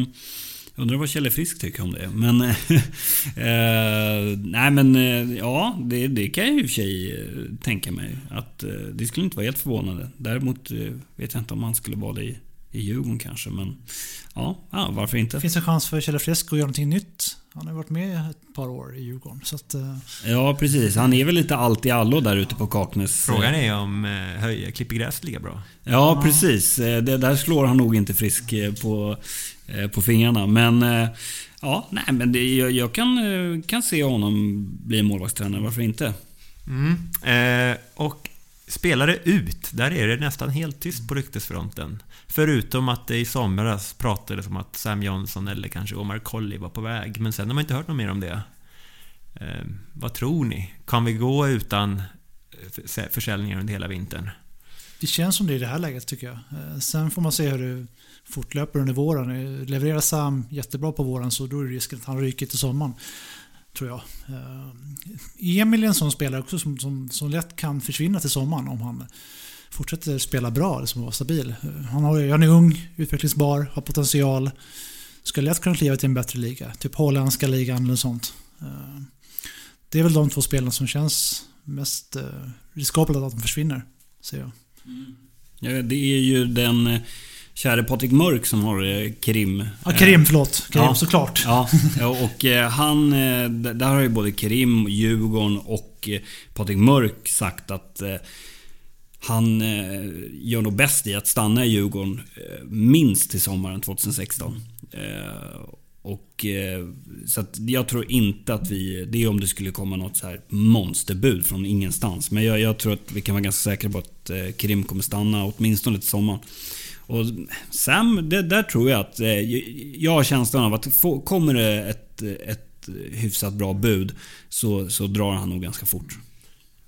undrar vad Kjelle Frisk tycker om det. Men... eh, nej men eh, ja, det, det kan jag i och för sig eh, tänka mig. Att eh, det skulle inte vara helt förvånande. Däremot vet jag inte om han skulle vara det i i Djurgården kanske. Men ja, ja varför inte? Det finns en chans för Kjell Frisk att göra någonting nytt. Han har varit med ett par år i Djurgården. Så att, uh... Ja, precis. Han är väl lite allt i allo där ute på Kaknäs. Frågan är om uh, Höje klipper gräs lika bra. Ja, ja, precis. Eh, det, där slår han nog inte Frisk på, på fingrarna. Men ja, nej, men det, jag, jag, kan, kan se honom bli målvaktstränare. Varför inte? Mm. Eh, och spelare ut, där är det nästan helt tyst på ryktesfronten. Förutom att det i somras pratades om att Sam Johnson eller kanske Omar Colley var på väg. Men sen har man inte hört något mer om det. Eh, vad tror ni? Kan vi gå utan eh, försäljningar under hela vintern? Det känns som det i det här läget tycker jag. Eh, sen får man se hur det fortlöper under våren. Eh, levererar Sam jättebra på våren så då är det risken att han ryker till sommaren. Tror jag. Eh, Emil är en sån spelare också som, som, som lätt kan försvinna till sommaren om han fortsätter spela bra, liksom vara stabil. Eh, han, har, han är ung, utvecklingsbar, har potential. Skulle lätt kunna kliva till en bättre liga. Typ holländska ligan eller sånt. Eh, det är väl de två spelarna som känns mest riskabla att de försvinner. Ser jag. Mm. Ja, det är ju den eh, käre Patrik Mörk som har eh, Krim. Ja, Kerim, förlåt. Kerim, ja. såklart. Ja, och eh, han... eh, Där har ju både Kerim, Djurgården och eh, Patrik Mörk sagt att eh, han eh, gör nog bäst i att stanna i Djurgården eh, minst till sommaren 2016. Eh, Och, eh, så att jag tror inte att vi... Det är om det skulle komma något så här monsterbud från ingenstans. Men jag, jag tror att vi kan vara ganska säkra på att eh, Krim kommer stanna åtminstone till sommaren. Och Sam, det, där tror jag att... Eh, jag har känslan av att få, kommer det ett, ett hyfsat bra bud så, så drar han nog ganska fort.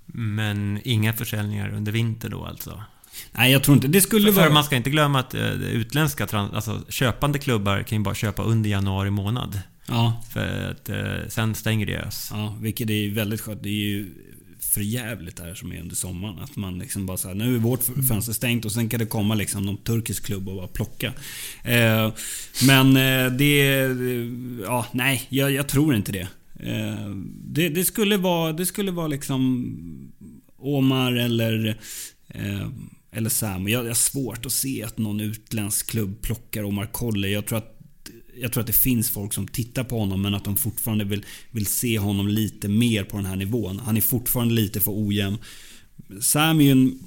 Men inga försäljningar under vinter då alltså? Nej, jag tror inte. Det skulle För vara... man ska inte glömma att eh, utländska, alltså köpande klubbar kan ju bara köpa under januari månad. Ja, För att eh, sen stänger deras. ja, vilket är väldigt skönt. Det är ju för jävligt det här som är under sommaren. Att man liksom bara såhär, nu är vårt fönster stängt och sen kan det komma liksom någon turkisk klubb och bara plocka. Eh, men eh, det... Eh, ja, nej, jag, jag tror inte det. Eh, det. Det skulle vara, det skulle vara liksom Omar eller... Eh, eller Sam. Jag, jag har svårt att se att någon utländsk klubb plockar Omar Kolle. Jag tror att jag tror att det finns folk som tittar på honom men att de fortfarande vill, vill se honom lite mer på den här nivån. Han är fortfarande lite för ojämn. Sam är ju en...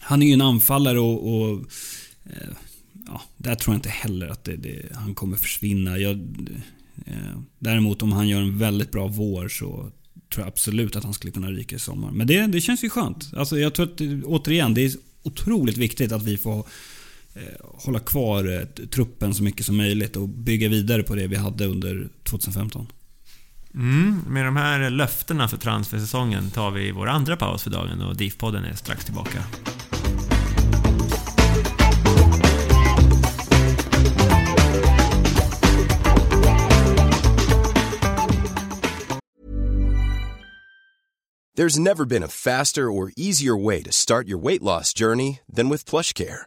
Han är ju en anfallare och... och eh, ja, där tror jag inte heller att det, det, han kommer försvinna. Jag, eh, däremot om han gör en väldigt bra vår så tror jag absolut att han skulle kunna ryka i sommar. Men det, det känns ju skönt. Alltså jag tror att, återigen, det är otroligt viktigt att vi får hålla kvar eh, truppen så mycket som möjligt och bygga vidare på det vi hade under 2015. Mm, med de här löftena för transfersäsongen tar vi vår andra paus för dagen och DIF-podden är strax tillbaka. There's never been a faster or easier way to start your weight loss journey than with PlushCare.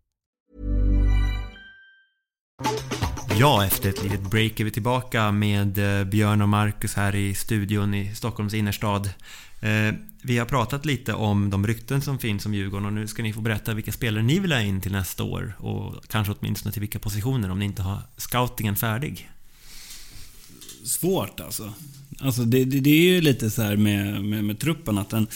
Ja, efter ett litet break är vi tillbaka med eh, Björn och Marcus här i studion i Stockholms innerstad. Eh, vi har pratat lite om de rykten som finns om Djurgården och nu ska ni få berätta vilka spelare ni vill ha in till nästa år och kanske åtminstone till vilka positioner om ni inte har scoutingen färdig. Svårt alltså. Alltså det, det, det är ju lite så här med, med, med truppen att den...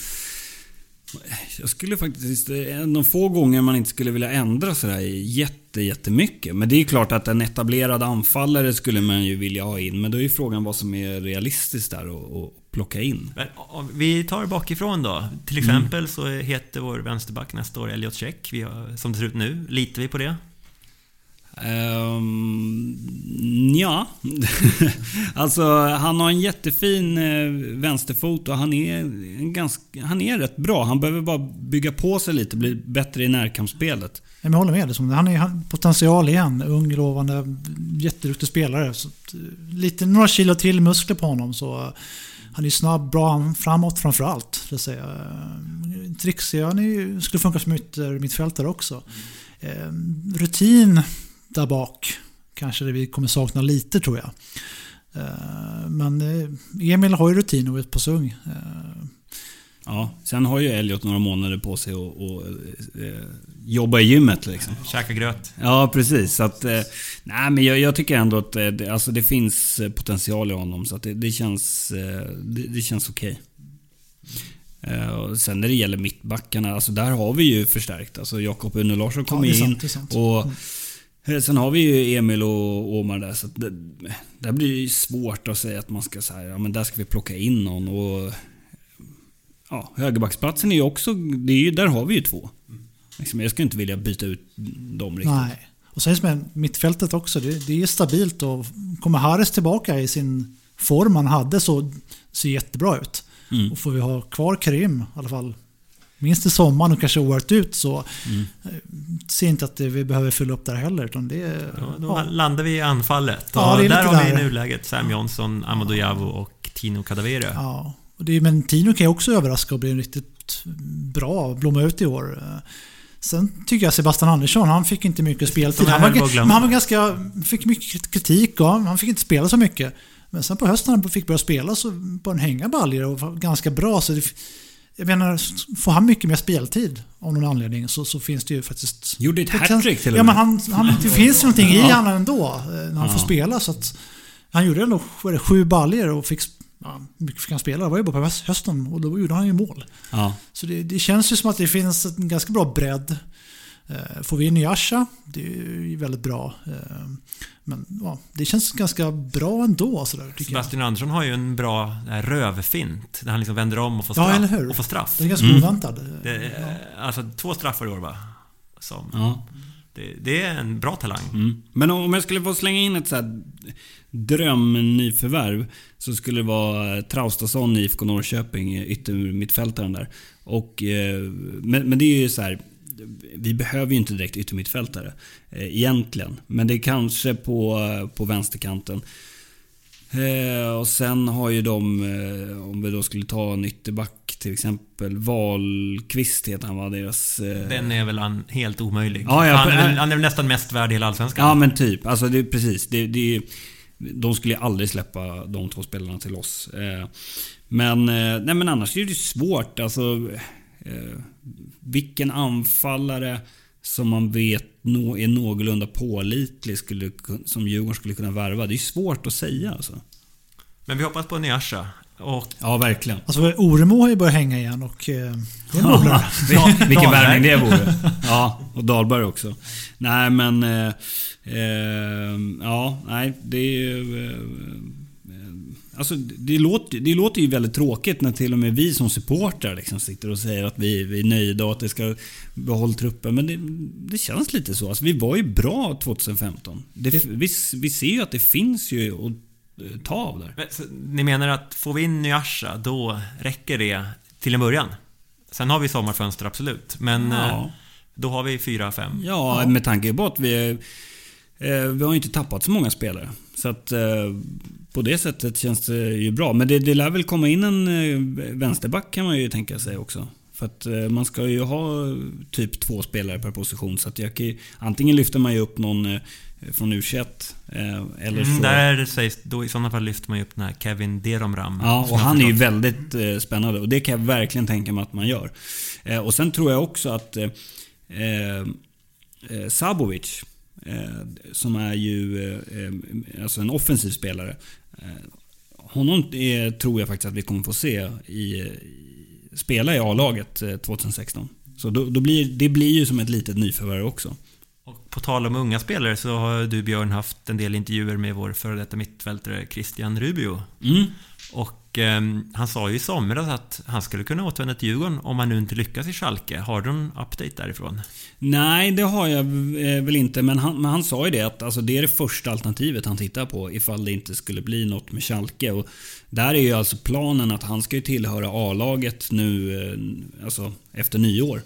Jag skulle faktiskt... En av få gånger man inte skulle vilja ändra sådär jätte, jättemycket. Men det är klart att en etablerad anfallare skulle man ju vilja ha in. Men då är ju frågan vad som är realistiskt där och, och plocka in. Men Vi tar bakifrån då. Till exempel så heter vår vänsterback nästa år Elliot Check. Har, som det ser ut nu, litar vi på det? Um, ja. alltså han har en jättefin eh, vänsterfot och han är, en ganska, han är rätt bra. Han behöver bara bygga på sig lite, bli bättre i närkampsspelet. Jag håller med. Han har potential igen. Ung, lovande, jätteduktig spelare. Så, eh, lite, några kilo till muskler på honom. Så, eh, han är snabb, bra framåt framförallt. Trixie, han är, skulle funka som yttermittfältare också. eh, rutin där bak kanske det vi kommer sakna lite tror jag. Eh, men eh, Emil har ju rutin och är på sung. Eh, Ja, sen har ju Elliot några månader på sig att och, eh, jobba i gymmet liksom. Käka gröt. Ja, precis. Så att, eh, nej, men jag, jag, tycker ändå att eh, det, alltså det finns potential i honom. Så att det, det känns, det, det, känns okej. Okay. Sen när det gäller mittbackarna, alltså där har vi ju förstärkt. Alltså Jakob Une Larsson kommer ja, in. Och, mm. Sen har vi ju Emil och Omar där. Så det, där blir det ju svårt att säga att man ska säga ja men där ska vi plocka in någon. Och, ja, högerbacksplatsen är ju också... Det är ju, där har vi ju två. Liksom, jag skulle inte vilja byta ut dem riktigt. Nej. Och sen med mittfältet också. Det, det är stabilt och kommer Harris tillbaka i sin form han hade så ser jättebra ut. Mm. Och får vi ha kvar Karim i alla fall minst till sommaren och kanske året ut så mm. ser inte att vi behöver fylla upp där heller. Utan det, ja, då ja. landar vi i anfallet. Ja, där har vi i nuläget Sam Johnson, Amadou Javo och Tino Cadavere. Ja, och det, men Tino kan ju också överraska och bli riktigt bra, blomma ut i år. Sen tycker jag Sebastian Andersson, han fick inte mycket speltid. Han var, han var ganska, fick mycket kritik och han fick inte spela så mycket. Men sen på hösten när han fick börja spela så började han hänga baljor och var ganska bra. Så det, jag menar, får han mycket mer speltid av någon anledning så, så finns det ju faktiskt... Gjorde ett hattrick till och med. Ja, men han, han, det finns någonting i honom ändå eh, när han ja. får spela. Så att, han gjorde ändå det, sju baljor och fick ja, mycket fick han spela. Det var ju bara på hösten och då gjorde han ju mål. Ja. Så det, det, känns ju som att det finns en ganska bra bredd. Eh, får vi in Nyasha, det är ju väldigt bra. Eh, men ja, det känns ganska bra ändå. Sådär, Sebastian jag. Andersson har ju en bra rövfint. Där han liksom vänder om och får straff. Ja, eller hur? Och får straff. Det är ganska mm. oväntat. ja. Alltså två straffar i år va? Som, ja. det, det, är en bra talang. Mm. Men om jag skulle få slänga in ett så här drömnyförvärv så skulle det vara Traustason i IFK Norrköping, yttermittfältaren där. Och, eh, men, men det är ju så här, Vi behöver ju inte direkt yttermittfältare eh, egentligen. Men det är kanske på, på vänsterkanten. Eh, och sen har ju de, om vi då skulle ta en ytterback till exempel, Wahlqvist heter han va? Deras... Den är väl helt omöjlig. Ja, ja, han, är, han är nästan mest värd i hela Allsvenskan. Ja men typ. Alltså det, precis. Det, det, de skulle aldrig släppa de två spelarna till oss. Eh, men, eh, nej, men annars är det svårt. Alltså, eh, vilken anfallare som man vet är någorlunda pålitlig skulle, som Djurgården skulle kunna värva. Det är svårt att säga alltså. Men vi hoppas på Nyasha. Och... Ja, verkligen. Alltså Oremo har ju börjat hänga igen och... Eh, det är ja, Vilken värvning det vore. Ja, och Dahlberg också. Nej, men... Eh, eh, ja, nej, det är ju... Eh, alltså, det, låter, det låter ju väldigt tråkigt när till och med vi som supportrar liksom sitter och säger att vi, vi är nöjda och att det ska behålla truppen. Men det, det känns lite så. Alltså, vi var ju bra 2015. Det, vi, vi ser ju att det finns ju ta av där. Men, ni menar att får vi in Nyasha, då räcker det till en början? Sen har vi sommarfönster, absolut. Men ja. Eh, då har vi fyra, fem. Ja, ja, med tanke på att vi... Eh, vi har ju inte tappat så många spelare. Så att eh, på det sättet känns det ju bra. Men det, det lär väl komma in en vänsterback kan man ju tänka sig också. För att man ska ju ha typ två spelare per position. Så att jag kan, antingen lyfter man ju upp någon från U21. Eh, eller mm, så... där sägs, då i sådana fall lyfter man ju upp den här Kevin Deromram. Ja, och han är ju väldigt eh, spännande. Och det kan jag verkligen tänka mig att man gör. Eh, och sen tror jag också att eh, Sabovic, som är ju alltså en offensiv spelare. Honom är, tror jag faktiskt att vi kommer få se i, spela i A-laget 2016. Så då, då, blir, det blir ju som ett litet nyförvärv också. Och på tal om unga spelare så har du Björn haft en del intervjuer med vår före detta mittfältare Christian Rubio. Mm. Och eh, han sa ju i somras att han skulle kunna återvända till Djurgården om han nu inte lyckas i Schalke. Har du någon update därifrån? Nej, det har jag eh, väl inte. Men han, men han sa ju det att alltså, det är det första alternativet han tittar på ifall det inte skulle bli något med Schalke. Och där är ju alltså planen att han ska ju tillhöra A-laget nu eh, alltså, efter nyår.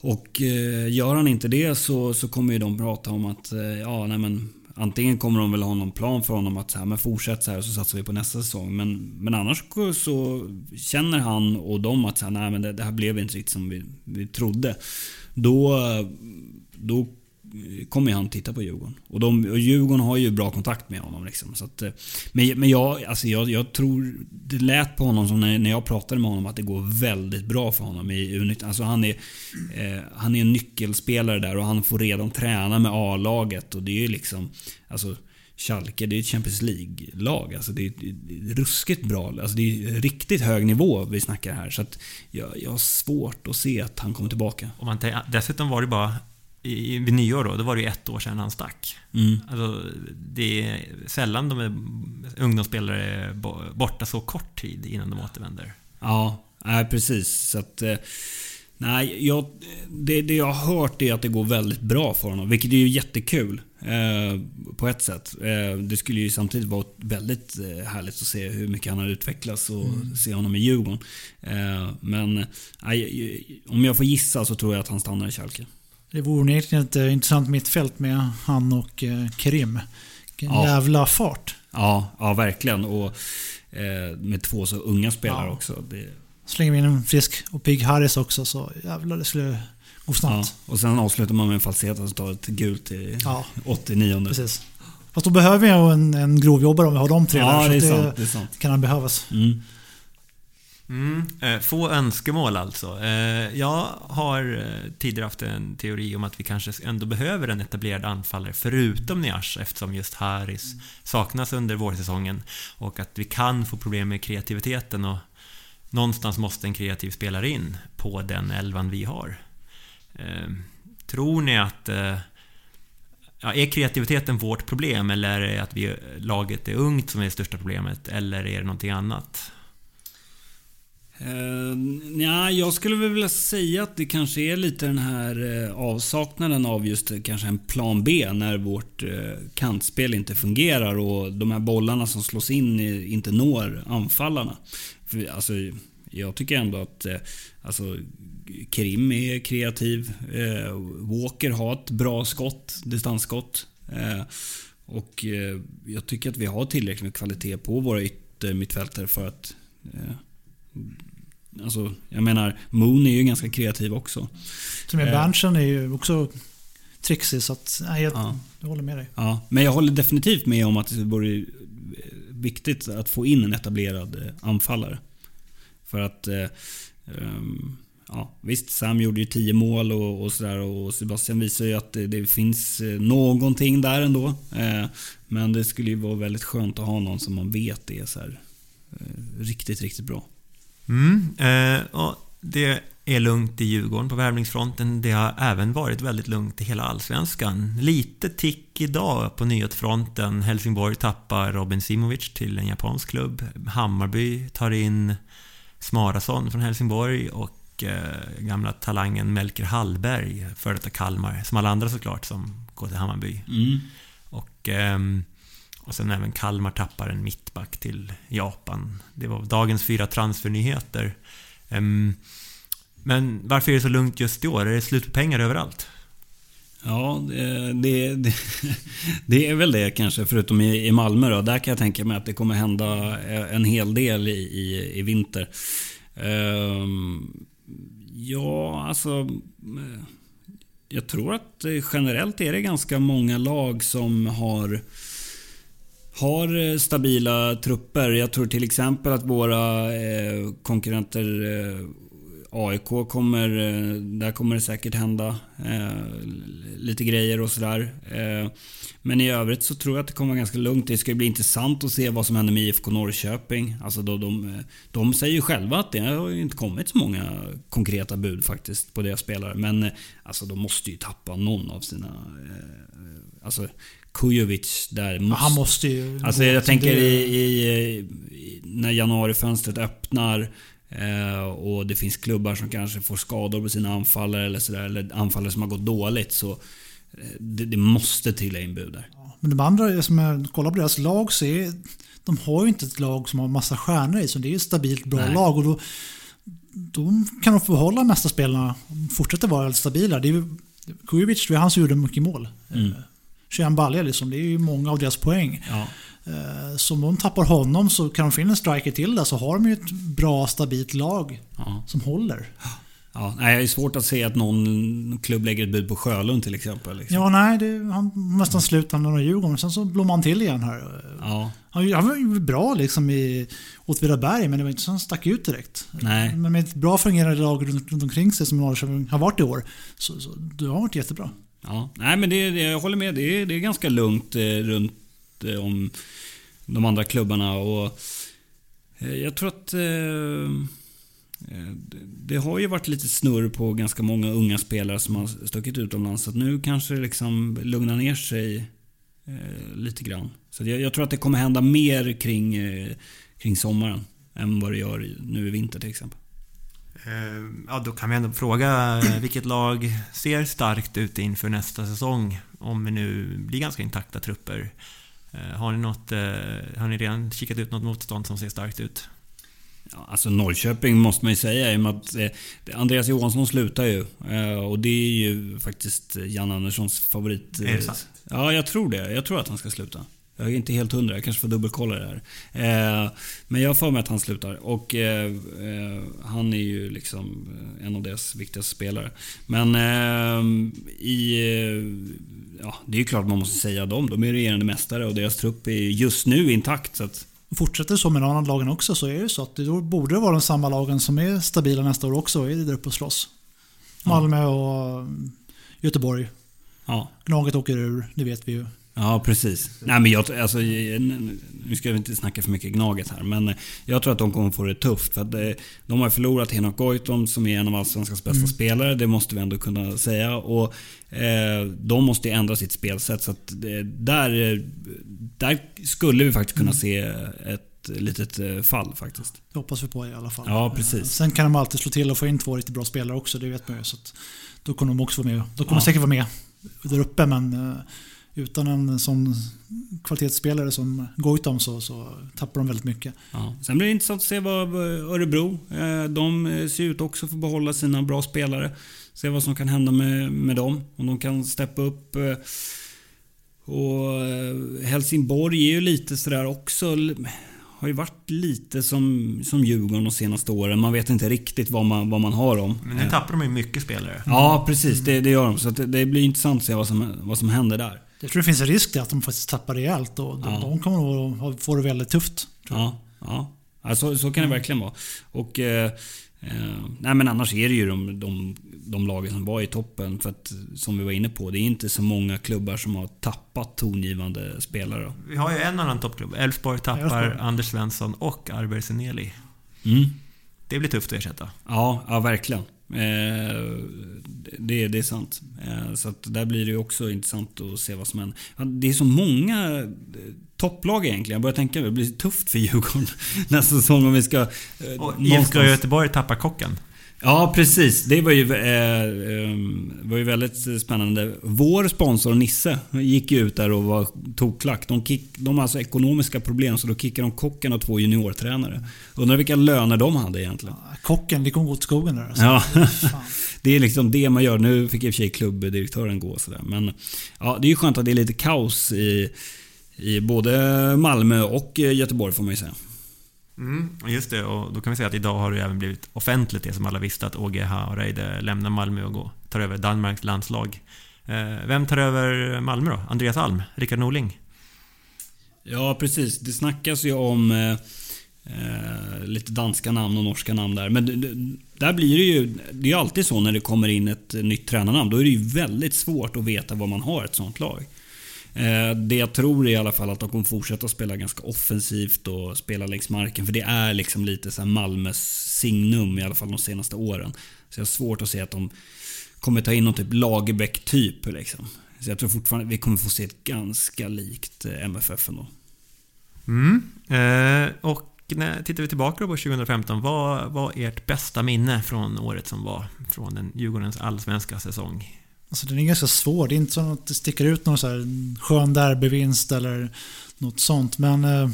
Och eh, gör han inte det så, så kommer ju de prata om att eh, ja, nej men, antingen kommer de väl ha någon plan för honom att så här, men fortsätt så här och så satsar vi på nästa säsong. Men, men annars så känner han och de att så här, nej, men det, det här blev inte riktigt som vi, vi trodde. Då då kommer han titta på Djurgården. Och, de, och Djurgården har ju bra kontakt med honom. Liksom, så att, eh, men men jag, alltså jag, jag tror... Det lät på honom som när, när jag pratade med honom att det går väldigt bra för honom i u alltså han, är, eh, han är en nyckelspelare där och han får redan träna med A-laget. Och det är ju liksom... Alltså, Schalke, det är ett Champions League-lag. Alltså det är, ruskigt bra. Alltså det är riktigt hög nivå vi snackar här. Så att jag, jag har svårt att se att han kommer tillbaka. Och man, dessutom var det bara i, vid nyår då, då var det ju ett år sedan han stack. Mm. Alltså, det är sällan de är ungdomsspelare är borta så kort tid innan de återvänder. Ja, nej, precis. Så att... Eh, nej, jag, det, det jag har hört är att det går väldigt bra för honom, vilket är ju jättekul. Eh, på ett sätt. Eh, det skulle ju samtidigt vara väldigt eh, härligt att se hur mycket han har utvecklats och mm. se honom i Djurgården. Eh, men om jag får gissa så tror jag att han stannar i Schalke. Det vore onekligen ett eh, intressant mittfält med han och eh, Kerim. Vilken ja. jävla fart. Ja, ja verkligen. Och eh, med två så unga spelare ja. också. Det... Slänger vi in en frisk och pigg Harris också så jävlar det skulle gå snabbt. Ja. Och sen avslutar man med en falseta som tar ett gult i ja. 89 Precis. Fast då behöver vi en, en grovjobbare om vi har de tre ja, där. Det, är sant, det, sant. kan behövas. Mm. Mm, eh, få önskemål alltså. Eh, jag har eh, tidigare haft en teori om att vi kanske ändå behöver en etablerad anfallare förutom Niash eftersom just Haris saknas under vårsäsongen och att vi kan få problem med kreativiteten och någonstans måste en kreativ spelare in på den elvan vi har. Tror ni att Ja, är kreativiteten vårt problem eller är det att vi, laget är ungt som är det största problemet? Eller är det någonting annat? Eh, uh, ja, jag skulle väl vilja säga att det kanske är lite den här uh, avsaknaden av just eh, kanske en plan B när vårt uh, kantspel inte fungerar och de här bollarna som slås in inte når anfallarna. För, alltså, jag tycker ändå att alltså, Krim är kreativ. Walker har ett bra skott, distansskott. och jag tycker att vi har tillräckligt med kvalitet på våra yttermittfältare för att Alltså, jag menar, Moon är ju ganska kreativ också. Som är Berntsen är ju också trixig så att, nej, jag, ja. jag håller med dig. Ja, men jag håller definitivt med om att det vore viktigt att få in en etablerad eh, anfallare. För att um, ja, visst, Sam gjorde ju 10 mål och, och sådär och Sebastian visar ju att det, det, finns eh, någonting där ändå. Eh, men det skulle ju vara väldigt skönt att ha någon som man vet är så här, eh, riktigt, riktigt bra. Mm, eh, det är lugnt i Djurgården på värvningsfronten. Det har även varit väldigt lugnt i hela Allsvenskan. Lite tick idag på nyhetsfronten. Helsingborg tappar Robin Simovic till en japansk klubb. Hammarby tar in Smarason från Helsingborg och eh, gamla talangen Melker Hallberg, före detta Kalmar, som alla andra såklart, som går till Hammarby. Mm. Och eh, och sen även Kalmar tappar en mittback till Japan. Det var dagens fyra transfernyheter. Ehm, men varför är det så lugnt just i år? Är det slut på pengar överallt? Ja, det, det, det, är väl det kanske, förutom i, i Malmö då. Där kan jag tänka mig att det kommer hända eh, en hel del i, i, i vinter. Ehm, ja, alltså... Eh, jag tror att eh, generellt är det ganska många lag som har har eh, stabila trupper. Jag tror till exempel att våra eh, konkurrenter eh, AIK kommer... Där kommer det säkert hända lite grejer och sådär. Men i övrigt så tror jag att det kommer vara ganska lugnt. Det ska bli intressant att se vad som händer med IFK Norrköping. Alltså då, de, de säger ju själva att det har inte kommit så många konkreta bud faktiskt på deras spelare. Men alltså de måste ju tappa någon av sina... Alltså Kujovic där. Måste, han måste ju... Alltså jag tänker i, i, när januarifönstret öppnar eh, och det finns klubbar som kanske får skador på sina anfallare eller sådär. Eller anfallare som har gått dåligt. Så eh, det, det måste trilla in bud där. Men de andra, som jag kollar på deras lag så är... De har ju inte ett lag som har massa stjärnor i. Så det är ett stabilt bra Nej. lag. Och då, då kan de få behålla mesta spelarna och fortsätta vara stabila. Det är Kujovic, det var han som gjorde mycket mål. Mm. 21 baljor liksom. Det är ju många av deras poäng. Ja. Eh, så om de tappar honom så kan de få in en striker till där så har de ju ett bra stabilt lag ja. som håller. Ja, nej, det är svårt att se att någon klubb lägger ett bud på Sjölund till exempel. Liksom. Ja, nej, det, han nästan slutade när Djurgården. Sen så blommade han till igen här. Ja. Han, han var ju bra liksom i Åtvidaberg, men det var inte så han stack ut direkt. Nej. Men med ett bra fungerande lag runt, runt omkring sig som Norrköping har varit i år, så, så det har varit jättebra. Ja, nej men det, det, jag håller med. Det är, det är ganska lugnt eh, runt eh, om de andra klubbarna. Och, eh, jag tror att det har ju varit lite snurr på ganska många unga spelare som har stuckit utomlands. Så att nu kanske det liksom lugnar ner sig eh, lite grann. Så jag, jag, tror att det kommer hända mer kring, eh, kring sommaren än vad det gör nu i vinter till exempel. Eh, ja, då kan vi ändå fråga eh, vilket lag ser starkt ut inför nästa säsong? Om vi nu blir ganska intakta trupper. Eh, har ni, något, har ni redan kikat ut något motstånd som ser starkt ut? Ja, alltså Norrköping måste man ju säga i och med att Andreas Johansson slutar ju. Och det är ju faktiskt Jan Anderssons favorit. Är det sant? Ja, jag tror det. Jag tror att han ska sluta. Jag är inte helt hundra, jag kanske får dubbelkolla det här. Eh, men jag för mig att han slutar. Och eh, eh, han är ju liksom en av deras viktigaste spelare. Men eh, i... ja, det är ju klart man måste säga dem. De är regerande mästare och deras trupp är just nu intakt. Så att, Fortsätter så med de andra lagen också så är det så att det då borde det vara de samma lagen som är stabila nästa år också. Är det där uppe och slåss. Malmö och Göteborg. Ja. Gnaget åker ur, det vet vi ju. Ja, precis. Nej, men jag, alltså, nu ska vi inte snacka för mycket Gnaget här, men jag tror att de kommer få det tufft. För att eh, de har förlorat Henok Goitom som är en av Allsvenskans bästa mm. spelare. Det måste vi ändå kunna säga. Och eh, De måste ändra sitt spelsätt. Så att, eh, där, där skulle vi faktiskt kunna mm. se ett litet eh, fall faktiskt. Det hoppas vi på i alla fall. Ja, precis. Sen kan de alltid slå till och få in två riktigt bra spelare också, det vet man ju. Så då kommer de också vara med. De kommer ja. säkert vara med där uppe, men utan en sån kvalitetsspelare som Goitom så, så tappar de väldigt mycket. Ja. Sen blir det intressant att se vad Örebro, eh, de ser ut också för att behålla sina bra spelare. Se vad som kan hända med, med dem. Om de kan steppa upp. Eh, och eh, Helsingborg är ju lite sådär också har ju varit lite som, som Djurgården de senaste åren. Man vet inte riktigt vad man, vad man har dem. Men nu tappar de ju mycket spelare. Ja, precis. Det, det gör de. Så det, det, blir intressant att se vad som, vad som händer där. Jag tror det finns en risk att de faktiskt tappar rejält och de, ja. de kommer att få det väldigt tufft. Ja, ja. ja så, kan det verkligen vara. Och, eh, eh, nej men annars är det ju de, de, de lagen som var i toppen. För att, som vi var inne på, det är inte så många klubbar som har tappat tongivande spelare. Vi har ju en annan toppklubb. Elfsborg tappar Elfsborg. Anders Svensson och Arber Seneli. Mm. Det blir tufft att ersätta. Ja, ja verkligen. Eh, det, det är sant. Eh, så att där blir det också intressant att se vad som händer. Det är så många eh, topplag egentligen. Jag börjar tänka att det blir tufft för Djurgården nästa säsong om vi ska... Och IFK Göteborg tappar kocken. Ja, precis. Det var ju, eh, eh, var ju väldigt spännande. Vår sponsor Nisse gick ju ut där och var toklack. De, kick, de har alltså ekonomiska problem så då kickade de kocken och två juniortränare. Undrar vilka löner de hade egentligen. kocken, det kom gå åt skogen där alltså. Ja. det är liksom det man gör. Nu fick i och för sig klubbdirektören gå sådär. Men ja, det är ju skönt att det är lite kaos i, i både Malmö och Göteborg får man ju säga. Mm, just det, och då kan vi säga att idag har det även blivit offentligt det som alla visste att Åge Hareide lämnar Malmö och går, tar över Danmarks landslag. Eh, vem tar över Malmö då? Andreas Alm? Rickard Norling? Ja, precis. Det snackas ju om eh, eh, lite danska namn och norska namn där. Men där blir det ju... Det är ju alltid så när det kommer in ett nytt tränarnamn. Då är det ju väldigt svårt att veta vad man har ett sånt lag. Eh, det jag tror är i alla fall att de kommer fortsätta spela ganska offensivt och spela längs marken. För det är liksom lite så Malmös signum i alla fall de senaste åren. Så jag har svårt att se att de kommer ta in någon typ Lagerbäck-typ. Liksom. Så jag tror fortfarande vi kommer få se ett ganska likt eh, MFF ändå. Mm. Eh, och när tittar vi tillbaka på 2015, vad var ert bästa minne från året som var? Från den Djurgårdens allsvenska säsong? Alltså den är ganska svår. Det är inte så att det sticker ut någon så här skön derbyvinst eller något sånt. Men eh,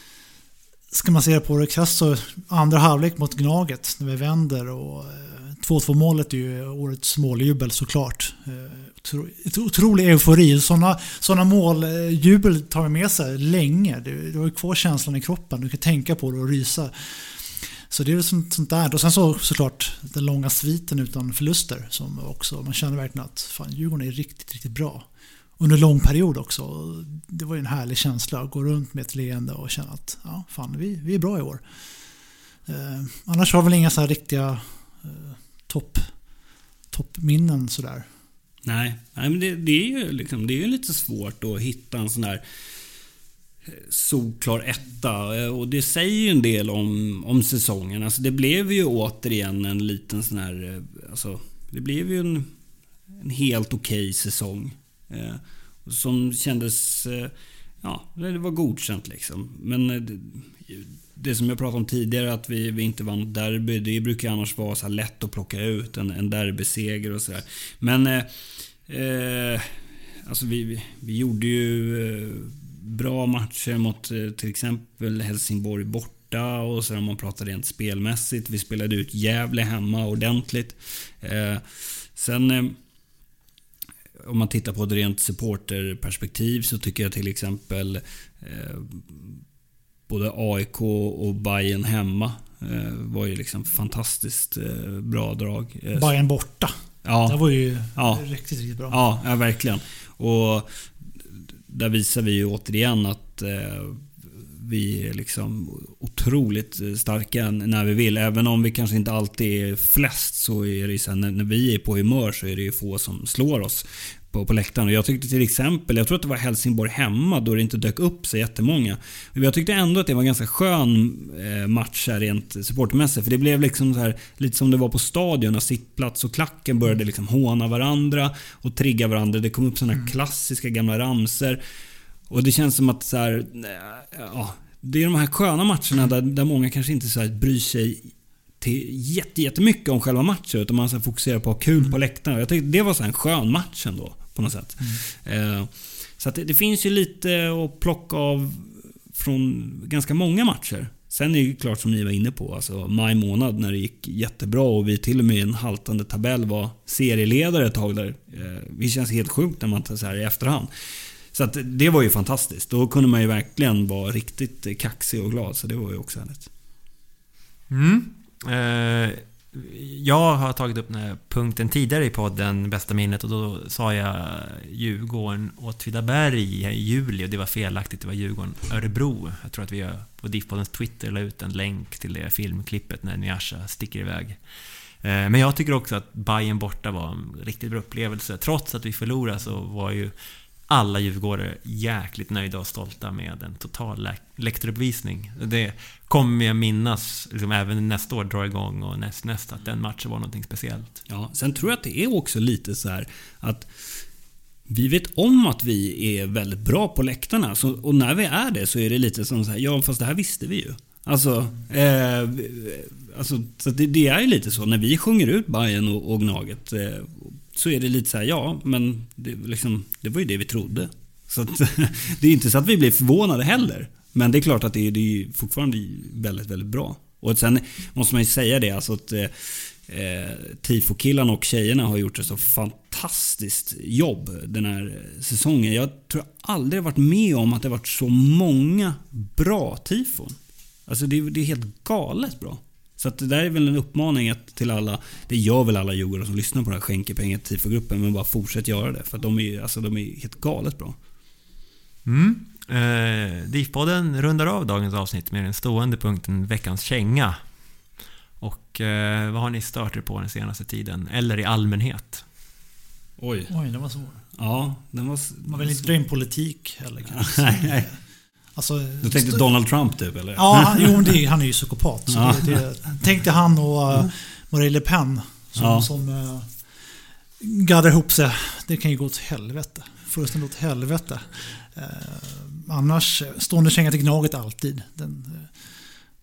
ska man se det på det krasst så andra halvlek mot Gnaget när vi vänder och eh, 2-2-målet är ju årets måljubel såklart. Eh, otrolig eufori. Sådana såna måljubel tar vi med sig länge. Du, du har ju kvar känslan i kroppen. Du kan tänka på det och rysa. Så det är väl sånt, sånt där. Och sen så såklart den långa sviten utan förluster. Som också, man känner verkligen att fan, Djurgården är riktigt, riktigt bra. Under lång period också. Det var ju en härlig känsla att gå runt med ett leende och känna att ja, fan, vi, vi är bra i år. Eh, annars har vi väl inga så här riktiga eh, topp, toppminnen sådär. Nej, nej men det, det, är ju liksom, det är ju lite svårt att hitta en sån där solklar etta. Och det säger ju en del om, om säsongen. Alltså det blev ju återigen en liten sån här... Eh, alltså, det blev ju en, en helt okej okay säsong. Eh, som kändes... Eh, ja, det var godkänt liksom. Men eh, det, det som jag pratade om tidigare, att vi, vi inte vann derby. Det brukar annars vara så lätt att plocka ut en, en derbyseger och sådär. Men... Eh, eh, alltså vi, vi, vi, gjorde ju eh, bra matcher mot eh, till exempel Helsingborg borta och så om man pratar rent spelmässigt. Vi spelade ut Gävle hemma ordentligt. Eh, sen eh, om man tittar på ett rent supporterperspektiv så tycker jag till exempel både AIK och Bayern hemma var ju liksom fantastiskt bra drag. Bayern borta. Ja. Det var ju ja. riktigt, riktigt bra. Ja, ja, verkligen. Och där visar vi ju återigen att eh, vi är liksom otroligt starka när vi vill. Även om vi kanske inte alltid är flest så är det ju så när, när vi är på humör så är det ju få som slår oss på, på läktaren. Och jag tyckte till exempel, jag tror att det var Helsingborg hemma då det inte dök upp så jättemånga. Men jag tyckte ändå att det var en ganska skön eh, match här rent supportmässigt. För det blev liksom så här, lite som det var på stadion när sittplats och klacken började liksom håna varandra och trigga varandra. Det kom upp sådana mm. klassiska gamla ramser. Och det känns som att så här, eh, ja, det är de här sköna matcherna där, där många kanske inte så här bryr sig till jättemycket om själva matchen. Utan man så fokuserar på att ha kul mm. på läktaren. Jag tyckte det var så en skön match ändå på något sätt. Mm. Eh, så det, det, finns ju lite att plocka av från ganska många matcher. Sen är det ju klart som ni var inne på, alltså maj månad när det gick jättebra och vi till och med i en haltande tabell var serieledare ett tag där. Eh, det känns helt sjukt när man tar så här i efterhand. Så att det var ju fantastiskt. Då kunde man ju verkligen vara riktigt kaxig och glad. Så det var ju också härligt. Mm. Eh, jag har tagit upp den här punkten tidigare i podden, bästa minnet, och då sa jag Djurgården Åtvidaberg i juli och det var felaktigt, det var Djurgården Örebro. Jag tror att vi på DIF-poddens Twitter la ut en länk till det filmklippet när Nyasha sticker iväg. Eh, men jag tycker också att Bayern borta var en riktigt bra upplevelse. Trots att vi förlorade så var ju alla djurgårdare jäkligt nöjda och stolta med en total läktaruppvisning. Det kommer jag minnas liksom, även nästa år dra igång och näst, nästa att den matchen var någonting speciellt. Ja, sen tror jag att det är också lite så här att vi vet om att vi är väldigt bra på läktarna. Så, och när vi är det så är det lite som så här, ja fast det här visste vi ju. Alltså, eh, alltså så det, det, är ju lite så. När vi sjunger ut Bayern och, och Gnaget eh, så är det lite så här, ja, men det, liksom, det var ju det vi trodde. Så att, det är inte så att vi blir förvånade heller. Men det är klart att det är, det är fortfarande väldigt, väldigt bra. Och sen måste man ju säga det, alltså att eh, eh, Tifo-killarna och tjejerna har gjort ett så fantastiskt jobb den här säsongen. Jag tror jag aldrig varit med om att det varit så många bra tifon. Alltså det, det är helt galet bra. Så att det där är väl en uppmaning till alla. Det gör väl alla Djurgårdare som lyssnar på det här. Skänker pengar till tifogruppen. Men bara fortsätt göra det. För att de är, alltså, de är helt galet bra. Mm. Eh, DIF-podden rundar av dagens avsnitt med den stående punkten Veckans känga. Och eh, vad har ni stört er på den senaste tiden? Eller i allmänhet? Oj. Oj, den var svår. Ja, den var... Man vill inte dra in politik heller kanske. nej, nej. Alltså, du tänkte Donald Trump typ eller? Ja, han, jo, det, han är ju psykopat. Ja. det, det, tänkte han och uh, Marie Le Pen som, ja. som uh, gaddar ihop sig. Det kan ju gå åt helvete. Fullständigt åt helvete. Uh, annars, stående känga till Gnaget alltid. Den,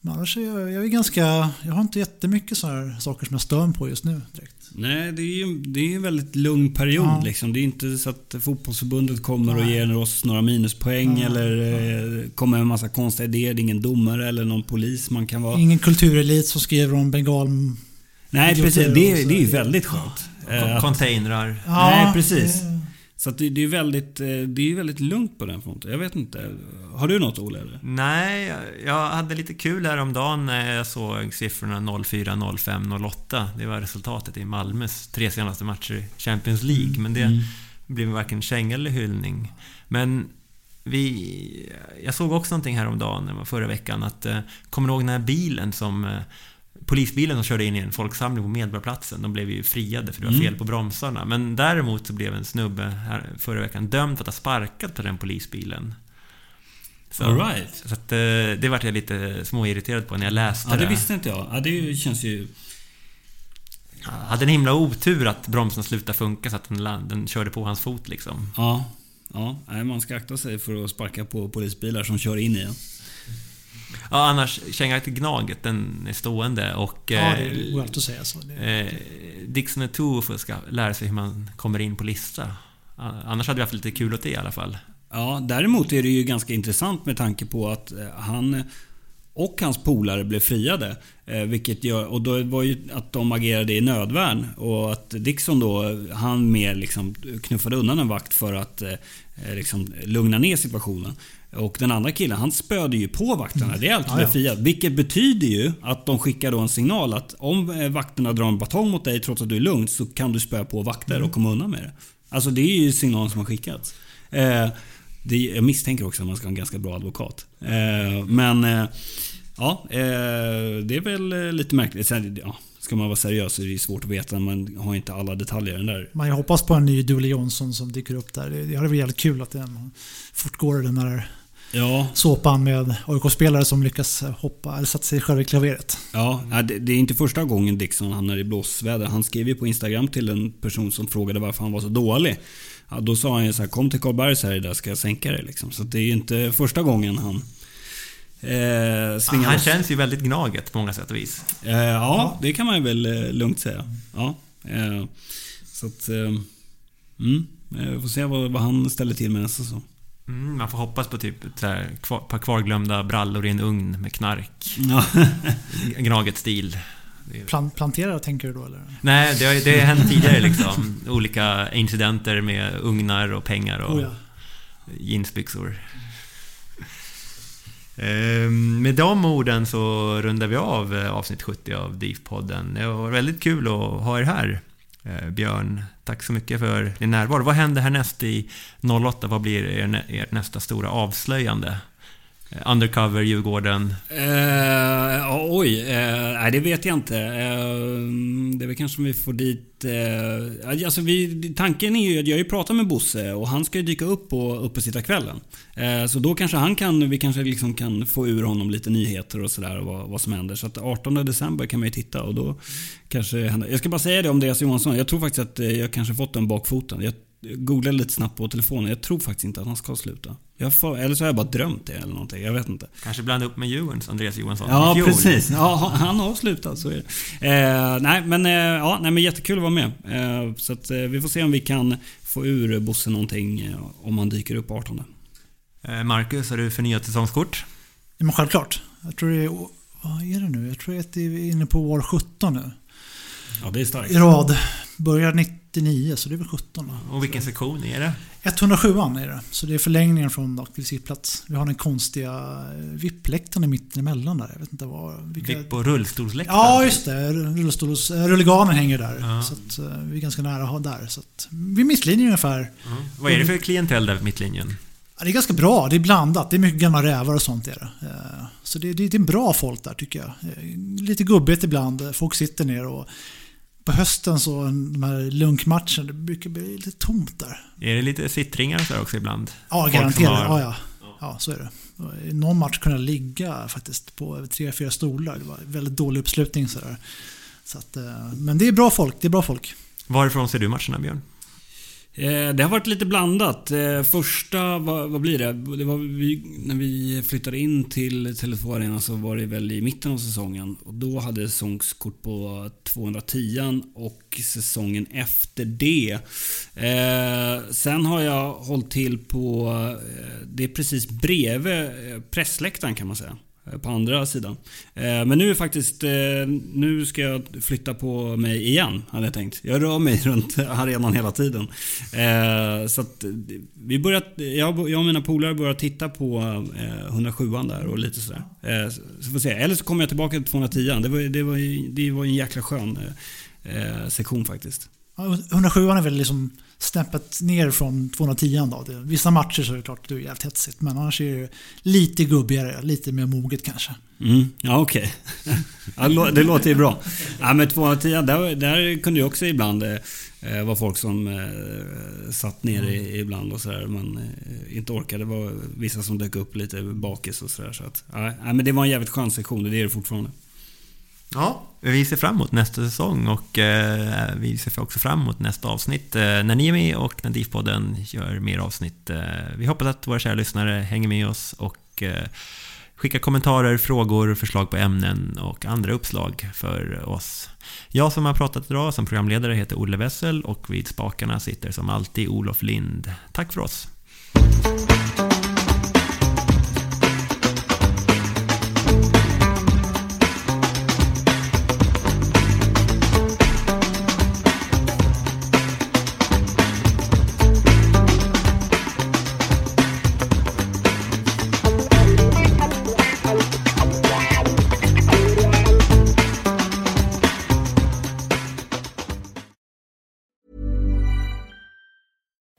men annars är jag, jag är ganska... Jag har inte jättemycket sådana saker som jag stör på just nu direkt. Nej, det är ju det är en väldigt lugn period. Ja. Liksom. Det är inte så att fotbollsförbundet kommer Nej. och ger oss några minuspoäng ja. eller ja. Eh, kommer med en massa konstiga idéer. Det är ingen domare eller någon polis man kan vara. Ingen kulturelit som skriver om bengal... Nej, precis. Det, det är ju väldigt skönt. Ja. Containrar. Nej, precis. Så det, det är väldigt, eh, det är väldigt lugnt på den fronten. Jag vet inte. Har du något Olle? Eller? Nej, jag- hade lite kul häromdagen när jag såg siffrorna 04, 05, 08. Det var resultatet i Malmös tre senaste matcher i Champions League. Men det blev varken känga eller hyllning. Men vi... Jag såg också någonting häromdagen, förra veckan, att... eh, Kommer du ihåg den här bilen som... Polisbilen som körde in i en folksamling på Medborgarplatsen, de blev ju friade för det var Mm. fel på bromsarna. Men däremot så blev en snubbe här förra veckan dömd för att ha sparkat på den polisbilen. Så, All right. så att, eh, det vart jag lite småirriterad på när jag läste Ja, det visste inte jag. Ja, det känns ju... Jag hade en himla otur att bromsen slutade funka så att den, land- den körde på hans fot liksom. Ja. Ja, nej, man ska akta sig för att sparka på polisbilar som kör in i en. Ja, annars, känga till Gnaget, den är stående och... Ja, eh, det går alltid att säga så. Det, eh, Dixon och Tufo ska lära sig hur man kommer in på lista. Annars hade vi haft lite kul åt det i alla fall. Ja, däremot är det ju ganska intressant med tanke på att eh, han och hans polare blev friade. Eh, vilket gör, och då var ju att de agerade i nödvärn och att Dixon då, han mer liksom knuffade undan en vakt för att eh, liksom lugna ner situationen. Och den andra killen, han spöade ju på vakterna rejält blev ja. friad. Vilket betyder ju att de skickar då en signal att om eh, vakterna drar en batong mot dig trots att du är lugn så kan du spöa på vakter och komma undan med det. Alltså det är ju signalen som har skickats. Eh, det, jag misstänker också att man ska ha en ganska bra advokat. Eh, men eh, ja, eh, det är väl eh, lite märkligt. Sen, ja, ska man vara seriös så är det svårt att veta. Man har inte alla detaljer i den där. man hoppas på en ny Dooley Johnson som dyker upp där. Det, hade varit jävligt kul att den fortgår den där Ja, såpan med AIK-spelare som lyckas hoppa, eller sätta sig själva i klaveret. Ja, det, är inte första gången Dixon hamnar i blåsväder. Han skrev ju på Instagram till en person som frågade varför han var så dålig. Ja, då sa han ju så här, kom till Karlbergs här idag ska jag sänka dig. Liksom. Så det är ju inte första gången han eh, svingar Han känns ju väldigt Gnaget på många sätt och vis. Eh, ja, det kan man ju väl eh, lugnt säga. Ja, eh, så att... Eh, mm, vi får se vad, vad han ställer till med nästa säsong. Mm, man får hoppas på typ ett kvar, par kvarglömda brallor i en ugn med knark. Ja. Gnaget-stil. Plan, planterare tänker du då eller? Nej, det har, det har hänt tidigare liksom. Olika incidenter med ugnar och pengar och Oh ja. jeansbyxor. Ehm, med de orden så rundar vi av eh, avsnitt 70 av DIF-podden. Det var väldigt kul att ha er här. Eh, Björn, tack så mycket för din närvaro. Vad händer härnäst i 08? Vad blir er, ert nästa stora avslöjande? Eh, undercover, Djurgården. Eh, oj, eh, nej det vet jag inte. Eh, det är väl kanske om vi får dit... Eh, alltså vi, tanken är ju att jag har ju pratat med Bosse och han ska ju dyka upp på uppesittarkvällen. Eh, så då kanske han kan, vi kanske liksom kan få ur honom lite nyheter och sådär och vad, vad som händer. Så att 18 december kan man ju titta och då kanske det händer. Jag ska bara säga det om Andreas Johansson. Jag tror faktiskt att jag kanske fått den bakfoten. Jag googlade lite snabbt på telefonen. Jag tror faktiskt inte att han ska sluta. Jag får, eller så har jag bara drömt det eller någonting. Jag vet inte. Kanske blanda upp med Djurgårdens Andreas Johansson Ja, fjol. precis. Ja, han har slutat, så är det. Eh, nej, men, eh, ja, nej, men jättekul att vara med. Eh, så att, eh, vi får se om vi kan få ur Bosse någonting eh, om han dyker upp 18. Eh, Marcus, har du förnyat säsongskort? Ja, men självklart. Jag tror det är... Vad är det nu? Jag tror att det är inne på år 17 nu. Ja, det är starkt. I rad. Börjar 99, så det är väl 17 då. Och vilken sektion är det? 107 är det. Så det är förlängningen från sittplats. Vi har den konstiga eh, vippläktaren i mitten emellan där. Jag vet inte vad... Vilka... Vipp och rullstolsläktaren? Ja, just det. Rullstols... eh, Rulliganen hänger där. Ja. Så att, eh, vi är ganska nära att ha där. Så att, vid mittlinjen ungefär. Ja. Vad är det för klientell där vid mittlinjen? Ja, det är ganska bra. Det är blandat. Det är mycket gamla rävar och sånt. Är det. Så det, det, det är bra folk där tycker jag. Lite gubbigt ibland. Folk sitter ner och på hösten så, de här lunkmatcherna, det brukar bli lite tomt där. Är det lite sittringar så också ibland? Ja, Folk garanterat. har- Ja, ja. ja, så är det. I någon match kunde jag ligga faktiskt på tre, fyra stolar. Det var väldigt dålig uppslutning sådär. Så att, eh, men det är bra folk. Det är bra folk. Varifrån ser du matcherna, Björn? Eh, det har varit lite blandat. Eh, första, vad, vad blir det? det var vi, när vi flyttade in till Tele2 Arena så var det väl i mitten av säsongen. Och då hade jag säsongskort på 210 och säsongen efter det. Eh, sen har jag hållit till på, eh, det är precis bredvid pressläktaren kan man säga på andra sidan. Eh, men nu är faktiskt, eh, nu ska jag flytta på mig igen, hade jag tänkt. Jag rör mig runt arenan hela tiden. Eh, så att vi börjat, jag och mina polare börjar titta på 107 där och lite sådär. Så får se. Eller så kommer jag tillbaka till 210 det var, det var, det var en jäkla skön sektion faktiskt. 107 är väl liksom snäppet ner från 210 då. Det, vissa matcher så är det klart att det är jävligt hetsigt. Men annars är det lite gubbigare, lite mer moget kanske. Mm, ja okej. Okay. det låter ju bra. Ja, men 210, där, där kunde ju också ibland eh, vara folk som eh, satt ner mm. ibland och sådär. Man eh, inte orkade. Det var vissa som dök upp lite bakis och sådär. Så att, ja, men det var en jävligt skön sektion och det är det fortfarande. Ja, vi ser fram emot nästa säsong och eh, vi ser också fram emot nästa avsnitt eh, när ni är med och när DIF-podden gör mer avsnitt. Eh, vi hoppas att våra kära lyssnare hänger med oss och eh, skickar kommentarer, frågor, förslag på ämnen och andra uppslag för oss. Jag som har pratat idag som programledare heter Olle Wessel och vid spakarna sitter som alltid Olof Lind. Tack för oss!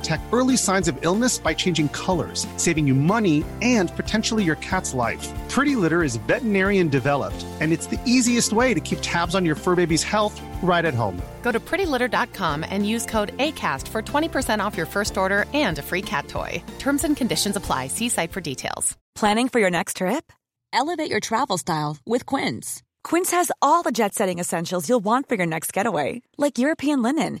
detect early signs of illness by changing colors, saving you money and potentially your cat's life. Pretty Litter is veterinarian developed, and it's the easiest way to keep tabs on your fur baby's health right at home. Go to prettylitter.com and use code ACAST for 20% off your first order and a free cat toy. Terms and conditions apply. See site for details. Planning for your next trip? Elevate your travel style with Quince. Quince has all the jet setting essentials you'll want for your next getaway, like European linen